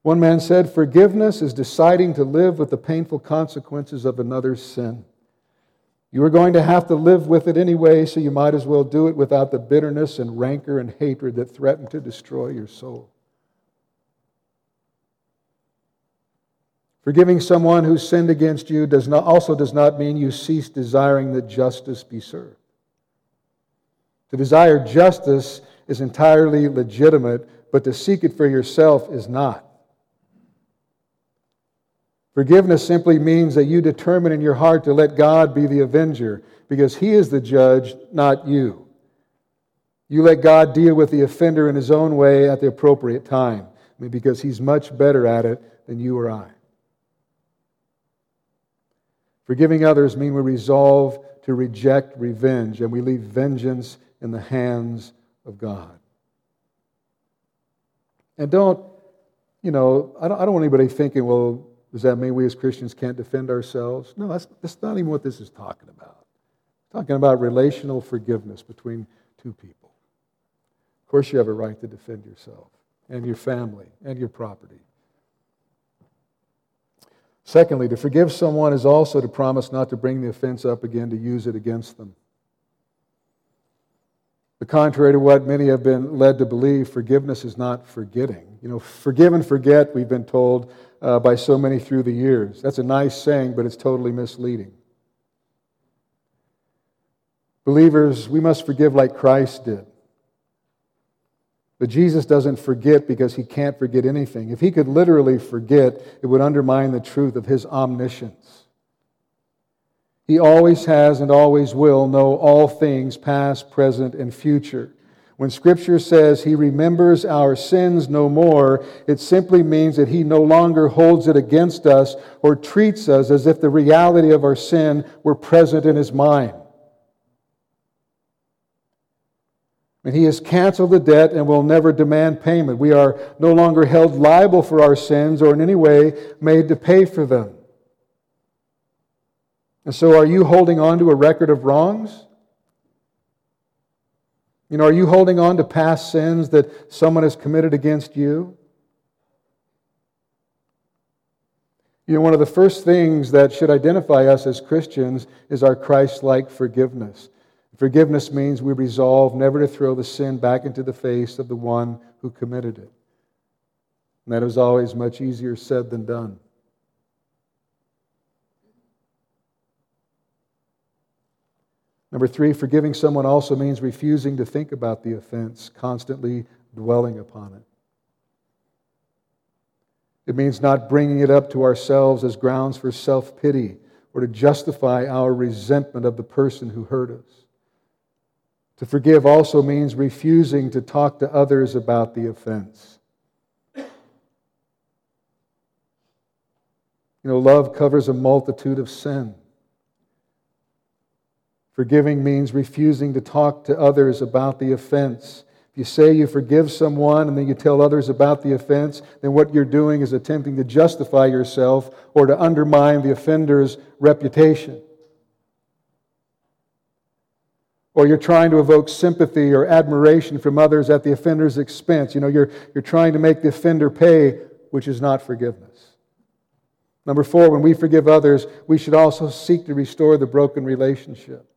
One man said, Forgiveness is deciding to live with the painful consequences of another's sin. You are going to have to live with it anyway, so you might as well do it without the bitterness and rancor and hatred that threaten to destroy your soul. Forgiving someone who sinned against you does not, also does not mean you cease desiring that justice be served. To desire justice is entirely legitimate, but to seek it for yourself is not. Forgiveness simply means that you determine in your heart to let God be the avenger because he is the judge, not you. You let God deal with the offender in his own way at the appropriate time because he's much better at it than you or I. Forgiving others means we resolve to reject revenge and we leave vengeance in the hands of God. And don't, you know, I don't, I don't want anybody thinking, well, does that mean we as Christians can't defend ourselves? No, that's, that's not even what this is talking about. Talking about relational forgiveness between two people. Of course, you have a right to defend yourself and your family and your property. Secondly, to forgive someone is also to promise not to bring the offense up again to use it against them. The contrary to what many have been led to believe, forgiveness is not forgetting. You know, forgive and forget, we've been told, uh, by so many through the years. That's a nice saying, but it's totally misleading. Believers, we must forgive like Christ did. But Jesus doesn't forget because he can't forget anything. If he could literally forget, it would undermine the truth of his omniscience. He always has and always will know all things, past, present, and future. When Scripture says He remembers our sins no more, it simply means that He no longer holds it against us or treats us as if the reality of our sin were present in His mind. And He has canceled the debt and will never demand payment. We are no longer held liable for our sins or in any way made to pay for them. And so, are you holding on to a record of wrongs? You know, are you holding on to past sins that someone has committed against you? You know, one of the first things that should identify us as Christians is our Christ like forgiveness. Forgiveness means we resolve never to throw the sin back into the face of the one who committed it. And that is always much easier said than done. Number three, forgiving someone also means refusing to think about the offense, constantly dwelling upon it. It means not bringing it up to ourselves as grounds for self pity or to justify our resentment of the person who hurt us. To forgive also means refusing to talk to others about the offense. You know, love covers a multitude of sin. Forgiving means refusing to talk to others about the offense. If you say you forgive someone and then you tell others about the offense, then what you're doing is attempting to justify yourself or to undermine the offender's reputation. Or you're trying to evoke sympathy or admiration from others at the offender's expense. You know, you're, you're trying to make the offender pay, which is not forgiveness. Number four, when we forgive others, we should also seek to restore the broken relationship.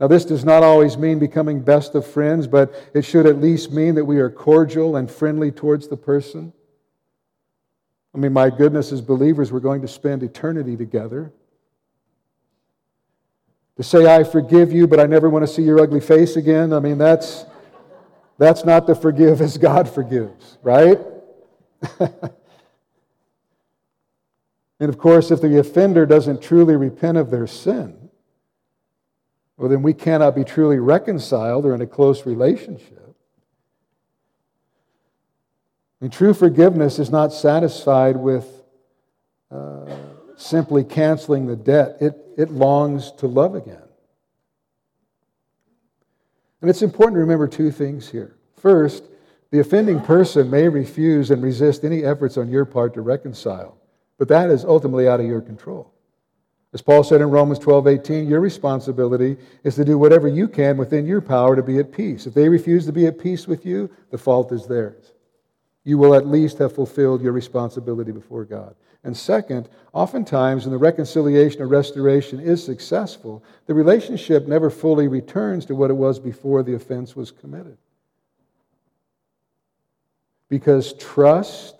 Now, this does not always mean becoming best of friends, but it should at least mean that we are cordial and friendly towards the person. I mean, my goodness, as believers, we're going to spend eternity together. To say, I forgive you, but I never want to see your ugly face again, I mean, that's, that's not to forgive as God forgives, right? [laughs] and of course, if the offender doesn't truly repent of their sin, well, then we cannot be truly reconciled or in a close relationship. And true forgiveness is not satisfied with uh, simply canceling the debt, it, it longs to love again. And it's important to remember two things here. First, the offending person may refuse and resist any efforts on your part to reconcile, but that is ultimately out of your control. As Paul said in Romans 12, 18, your responsibility is to do whatever you can within your power to be at peace. If they refuse to be at peace with you, the fault is theirs. You will at least have fulfilled your responsibility before God. And second, oftentimes when the reconciliation or restoration is successful, the relationship never fully returns to what it was before the offense was committed. Because trust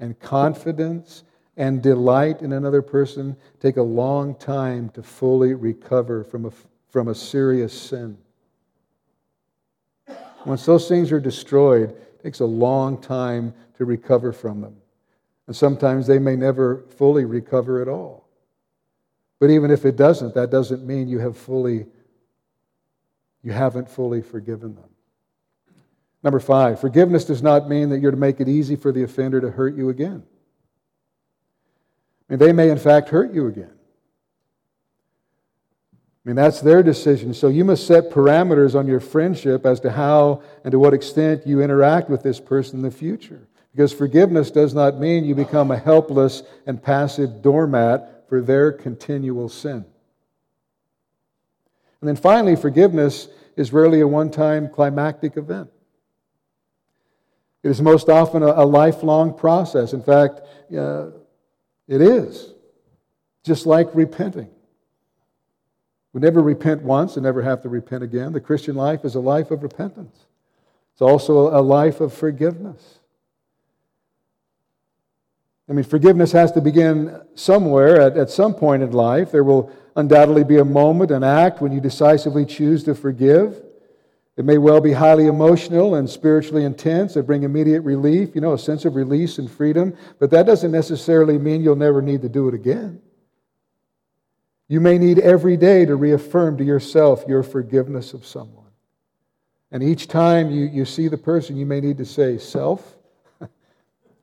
and confidence and delight in another person take a long time to fully recover from a, from a serious sin. Once those things are destroyed, it takes a long time to recover from them. And sometimes they may never fully recover at all. But even if it doesn't, that doesn't mean you have fully you haven't fully forgiven them. Number 5, forgiveness does not mean that you're to make it easy for the offender to hurt you again. I mean, they may, in fact, hurt you again. I mean, that's their decision. So you must set parameters on your friendship as to how and to what extent you interact with this person in the future. Because forgiveness does not mean you become a helpless and passive doormat for their continual sin. And then finally, forgiveness is rarely a one time climactic event. It is most often a, a lifelong process. In fact, uh, it is. Just like repenting. We never repent once and never have to repent again. The Christian life is a life of repentance, it's also a life of forgiveness. I mean, forgiveness has to begin somewhere at, at some point in life. There will undoubtedly be a moment, an act, when you decisively choose to forgive. It may well be highly emotional and spiritually intense and bring immediate relief, you know, a sense of release and freedom, but that doesn't necessarily mean you'll never need to do it again. You may need every day to reaffirm to yourself your forgiveness of someone. And each time you, you see the person, you may need to say, Self, [laughs]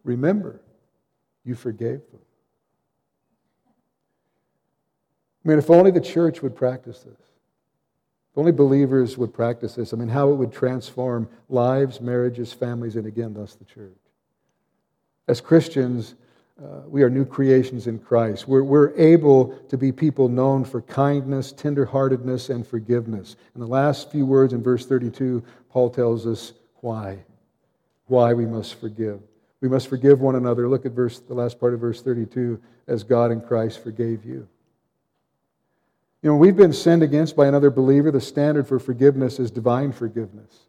remember, you forgave them. I mean, if only the church would practice this. If only believers would practice this, I mean, how it would transform lives, marriages, families, and again, thus the church. As Christians, uh, we are new creations in Christ. We're, we're able to be people known for kindness, tenderheartedness, and forgiveness. In the last few words in verse 32, Paul tells us why. Why we must forgive. We must forgive one another. Look at verse, the last part of verse 32 as God in Christ forgave you. You know, we've been sinned against by another believer. The standard for forgiveness is divine forgiveness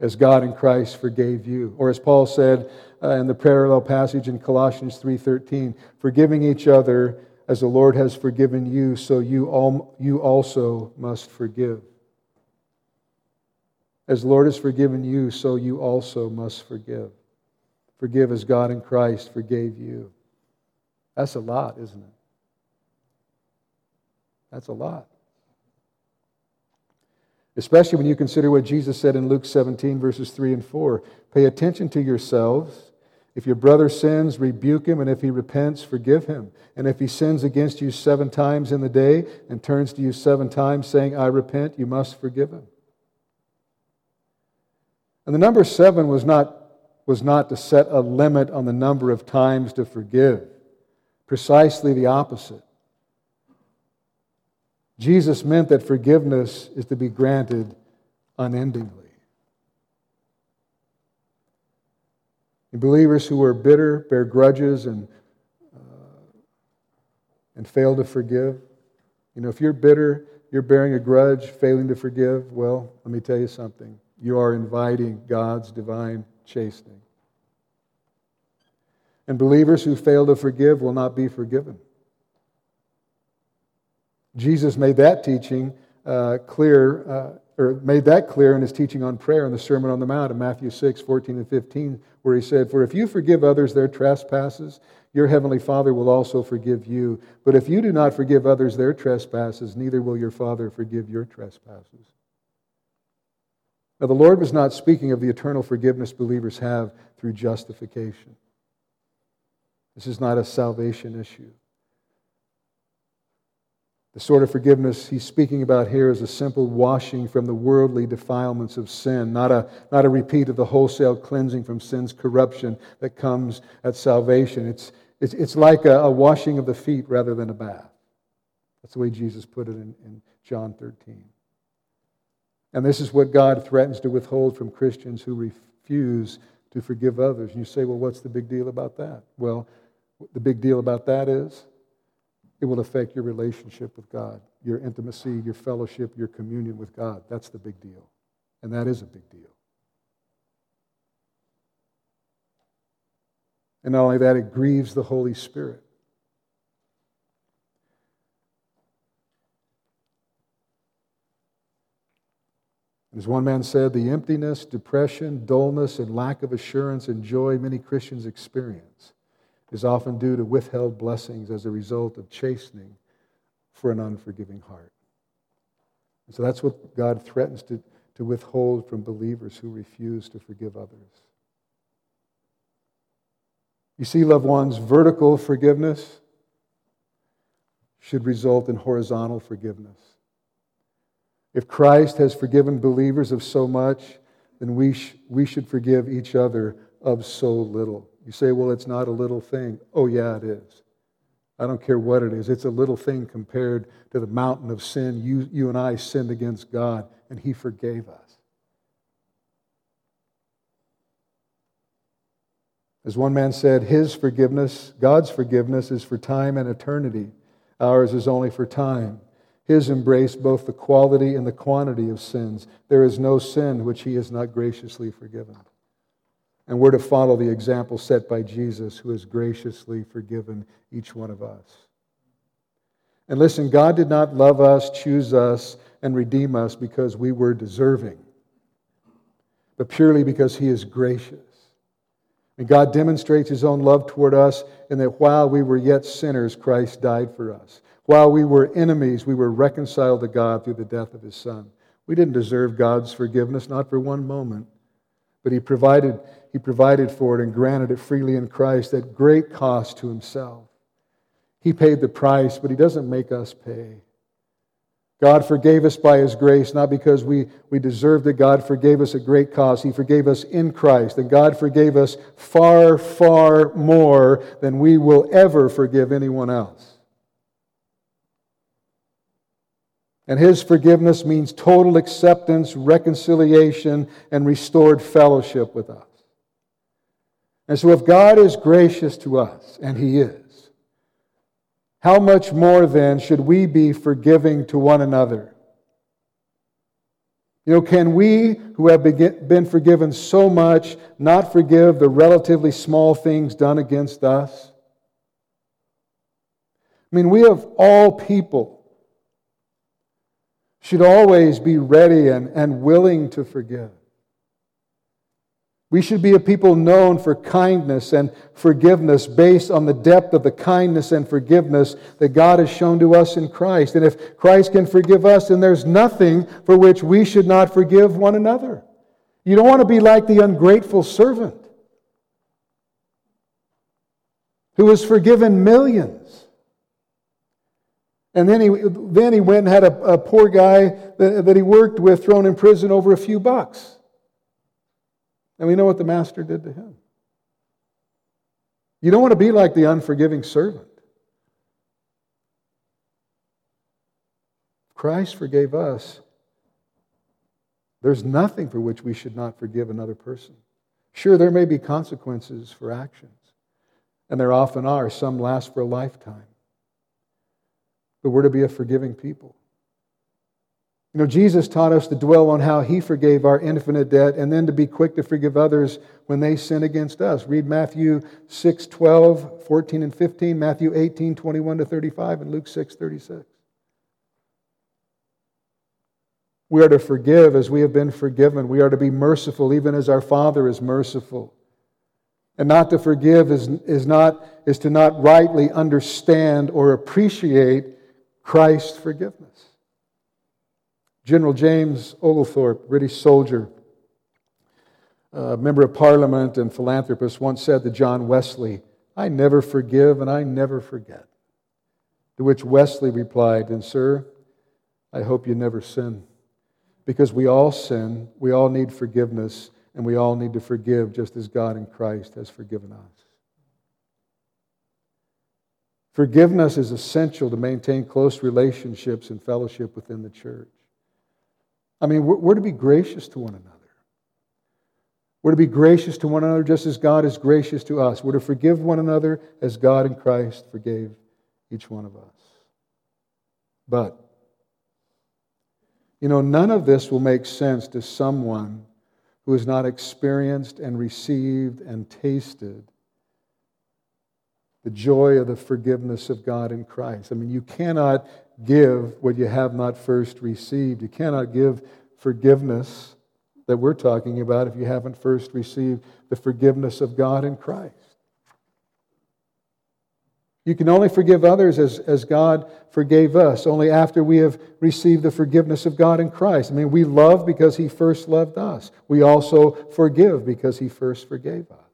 as God in Christ forgave you. Or as Paul said uh, in the parallel passage in Colossians 3:13, forgiving each other as the Lord has forgiven you, so you, all, you also must forgive. As the Lord has forgiven you, so you also must forgive. Forgive as God in Christ forgave you. That's a lot, isn't it? That's a lot especially when you consider what Jesus said in Luke 17, verses 3 and 4. Pay attention to yourselves. If your brother sins, rebuke him, and if he repents, forgive him. And if he sins against you seven times in the day and turns to you seven times saying, I repent, you must forgive him. And the number seven was not, was not to set a limit on the number of times to forgive, precisely the opposite. Jesus meant that forgiveness is to be granted unendingly. And believers who are bitter, bear grudges, and, uh, and fail to forgive, you know, if you're bitter, you're bearing a grudge, failing to forgive, well, let me tell you something. You are inviting God's divine chastening. And believers who fail to forgive will not be forgiven. Jesus made that teaching uh, clear, uh, or made that clear in his teaching on prayer in the Sermon on the Mount in Matthew 6, 14 and 15, where he said, For if you forgive others their trespasses, your heavenly Father will also forgive you. But if you do not forgive others their trespasses, neither will your Father forgive your trespasses. Now, the Lord was not speaking of the eternal forgiveness believers have through justification. This is not a salvation issue. The sort of forgiveness he's speaking about here is a simple washing from the worldly defilements of sin, not a, not a repeat of the wholesale cleansing from sin's corruption that comes at salvation. It's, it's, it's like a, a washing of the feet rather than a bath. That's the way Jesus put it in, in John 13. And this is what God threatens to withhold from Christians who refuse to forgive others. And you say, well, what's the big deal about that? Well, the big deal about that is it will affect your relationship with God, your intimacy, your fellowship, your communion with God. That's the big deal. And that is a big deal. And not only that, it grieves the Holy Spirit. As one man said, the emptiness, depression, dullness, and lack of assurance and joy many Christians experience is often due to withheld blessings as a result of chastening for an unforgiving heart. And so that's what God threatens to, to withhold from believers who refuse to forgive others. You see, loved ones, vertical forgiveness should result in horizontal forgiveness. If Christ has forgiven believers of so much, then we, sh- we should forgive each other of so little. You say, well, it's not a little thing. Oh, yeah, it is. I don't care what it is. It's a little thing compared to the mountain of sin. You, you and I sinned against God, and He forgave us. As one man said, His forgiveness, God's forgiveness, is for time and eternity. Ours is only for time. His embraced both the quality and the quantity of sins. There is no sin which He has not graciously forgiven. And we're to follow the example set by Jesus, who has graciously forgiven each one of us. And listen, God did not love us, choose us, and redeem us because we were deserving, but purely because He is gracious. And God demonstrates His own love toward us in that while we were yet sinners, Christ died for us. While we were enemies, we were reconciled to God through the death of His Son. We didn't deserve God's forgiveness, not for one moment. But he provided, he provided for it and granted it freely in Christ at great cost to himself. He paid the price, but he doesn't make us pay. God forgave us by His grace, not because we, we deserved it. God forgave us at great cost. He forgave us in Christ. And God forgave us far, far more than we will ever forgive anyone else. And His forgiveness means total acceptance, reconciliation, and restored fellowship with us. And so, if God is gracious to us, and He is, how much more then should we be forgiving to one another? You know, can we who have been forgiven so much not forgive the relatively small things done against us? I mean, we of all people should always be ready and, and willing to forgive. We should be a people known for kindness and forgiveness based on the depth of the kindness and forgiveness that God has shown to us in Christ. And if Christ can forgive us, then there's nothing for which we should not forgive one another. You don't want to be like the ungrateful servant who was forgiven millions. And then he, then he went and had a, a poor guy that, that he worked with thrown in prison over a few bucks. And we know what the master did to him. You don't want to be like the unforgiving servant. Christ forgave us. There's nothing for which we should not forgive another person. Sure, there may be consequences for actions, and there often are. Some last for a lifetime. But we're to be a forgiving people. You know, Jesus taught us to dwell on how he forgave our infinite debt and then to be quick to forgive others when they sin against us. Read Matthew 6, 12, 14, and 15, Matthew 18, 21 to 35, and Luke 6, 36. We are to forgive as we have been forgiven. We are to be merciful even as our Father is merciful. And not to forgive is, is, not, is to not rightly understand or appreciate Christ's forgiveness. General James Oglethorpe, British soldier, member of parliament and philanthropist, once said to John Wesley, I never forgive and I never forget. To which Wesley replied, And, sir, I hope you never sin. Because we all sin, we all need forgiveness, and we all need to forgive just as God in Christ has forgiven us. Forgiveness is essential to maintain close relationships and fellowship within the church. I mean, we're, we're to be gracious to one another. We're to be gracious to one another just as God is gracious to us. We're to forgive one another as God in Christ forgave each one of us. But, you know, none of this will make sense to someone who has not experienced and received and tasted the joy of the forgiveness of God in Christ. I mean, you cannot give what you have not first received. You cannot give forgiveness that we're talking about if you haven't first received the forgiveness of God in Christ. You can only forgive others as, as God forgave us, only after we have received the forgiveness of God in Christ. I mean, we love because He first loved us. We also forgive because He first forgave us.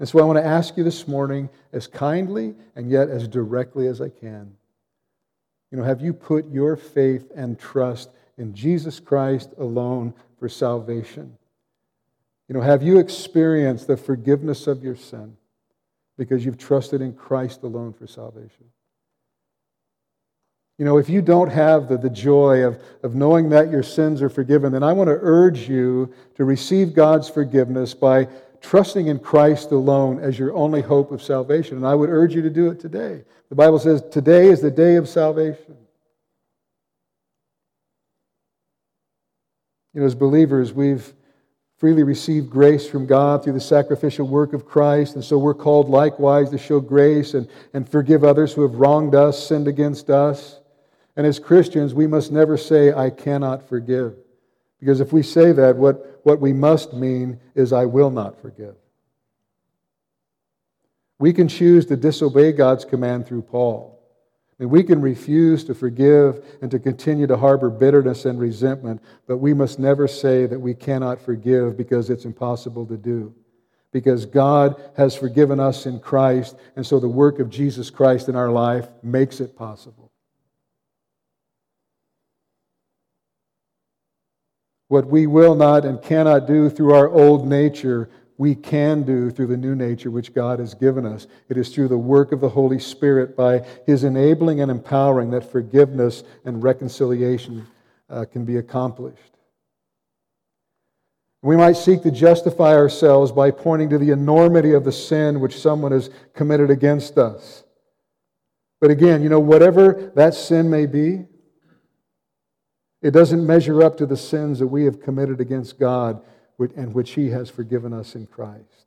And so I want to ask you this morning, as kindly and yet as directly as I can you know, have you put your faith and trust in Jesus Christ alone for salvation? You know, have you experienced the forgiveness of your sin because you've trusted in Christ alone for salvation? You know, if you don't have the, the joy of, of knowing that your sins are forgiven, then I want to urge you to receive God's forgiveness by trusting in Christ alone as your only hope of salvation. And I would urge you to do it today. The Bible says today is the day of salvation. You know, as believers, we've freely received grace from God through the sacrificial work of Christ, and so we're called likewise to show grace and, and forgive others who have wronged us, sinned against us. And as Christians, we must never say, I cannot forgive. Because if we say that, what, what we must mean is, I will not forgive. We can choose to disobey God's command through Paul. And we can refuse to forgive and to continue to harbor bitterness and resentment, but we must never say that we cannot forgive because it's impossible to do. Because God has forgiven us in Christ, and so the work of Jesus Christ in our life makes it possible. What we will not and cannot do through our old nature, we can do through the new nature which God has given us. It is through the work of the Holy Spirit by His enabling and empowering that forgiveness and reconciliation uh, can be accomplished. We might seek to justify ourselves by pointing to the enormity of the sin which someone has committed against us. But again, you know, whatever that sin may be, it doesn't measure up to the sins that we have committed against God and which He has forgiven us in Christ.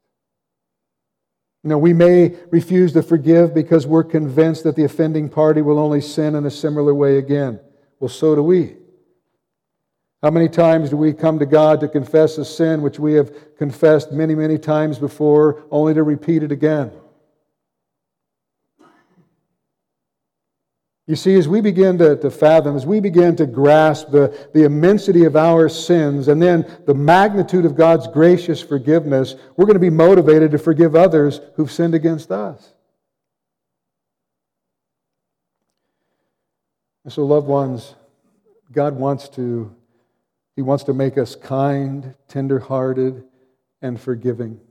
You know, we may refuse to forgive because we're convinced that the offending party will only sin in a similar way again. Well, so do we. How many times do we come to God to confess a sin which we have confessed many, many times before, only to repeat it again? You see, as we begin to, to fathom, as we begin to grasp the, the immensity of our sins and then the magnitude of God's gracious forgiveness, we're going to be motivated to forgive others who've sinned against us. And so, loved ones, God wants to, He wants to make us kind, tender-hearted, and forgiving.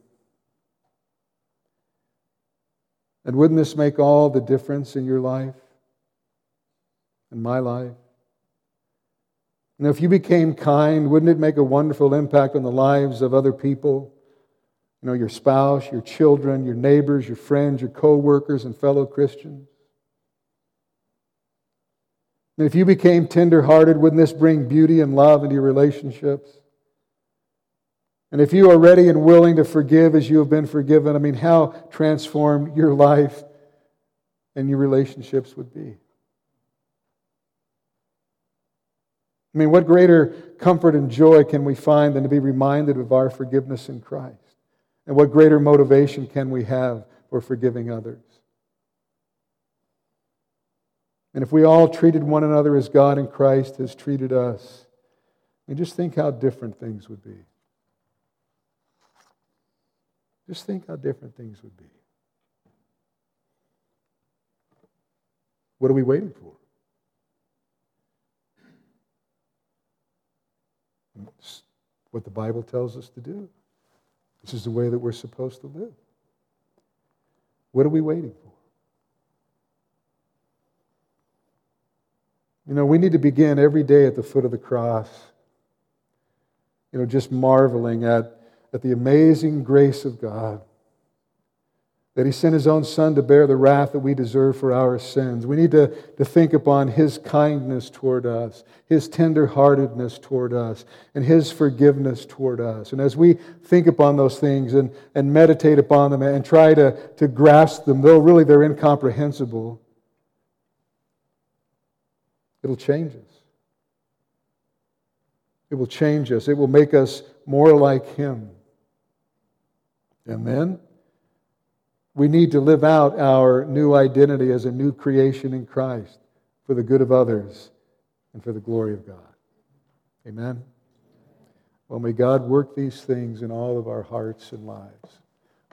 And wouldn't this make all the difference in your life? In my life? And if you became kind, wouldn't it make a wonderful impact on the lives of other people? You know, your spouse, your children, your neighbors, your friends, your co workers, and fellow Christians? And if you became tenderhearted, wouldn't this bring beauty and love into your relationships? And if you are ready and willing to forgive as you have been forgiven, I mean, how transformed your life and your relationships would be. I mean, what greater comfort and joy can we find than to be reminded of our forgiveness in Christ? And what greater motivation can we have for forgiving others? And if we all treated one another as God in Christ has treated us, mean, just think how different things would be. Just think how different things would be. What are we waiting for? It's what the Bible tells us to do. This is the way that we're supposed to live. What are we waiting for? You know, we need to begin every day at the foot of the cross, you know, just marveling at, at the amazing grace of God that he sent his own son to bear the wrath that we deserve for our sins. We need to, to think upon his kindness toward us, his tenderheartedness toward us, and his forgiveness toward us. And as we think upon those things and, and meditate upon them and try to, to grasp them, though really they're incomprehensible, it'll change us. It will change us. It will make us more like him. Amen. We need to live out our new identity as a new creation in Christ for the good of others and for the glory of God. Amen. Well, may God work these things in all of our hearts and lives.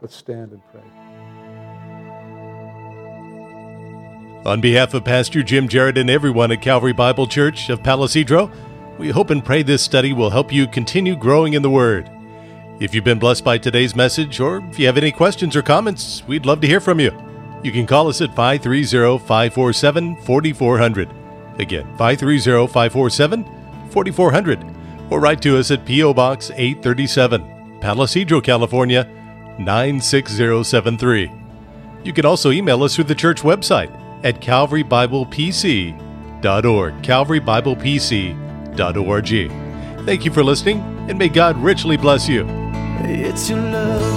Let's stand and pray. On behalf of Pastor Jim Jarrett and everyone at Calvary Bible Church of Palo Cedro, we hope and pray this study will help you continue growing in the Word. If you've been blessed by today's message, or if you have any questions or comments, we'd love to hear from you. You can call us at 530 547 4400. Again, 530 547 4400. Or write to us at P.O. Box 837, Palo Cedro, California 96073. You can also email us through the church website at calvarybiblepc.org. calvarybiblepc.org. Thank you for listening, and may God richly bless you. It's your love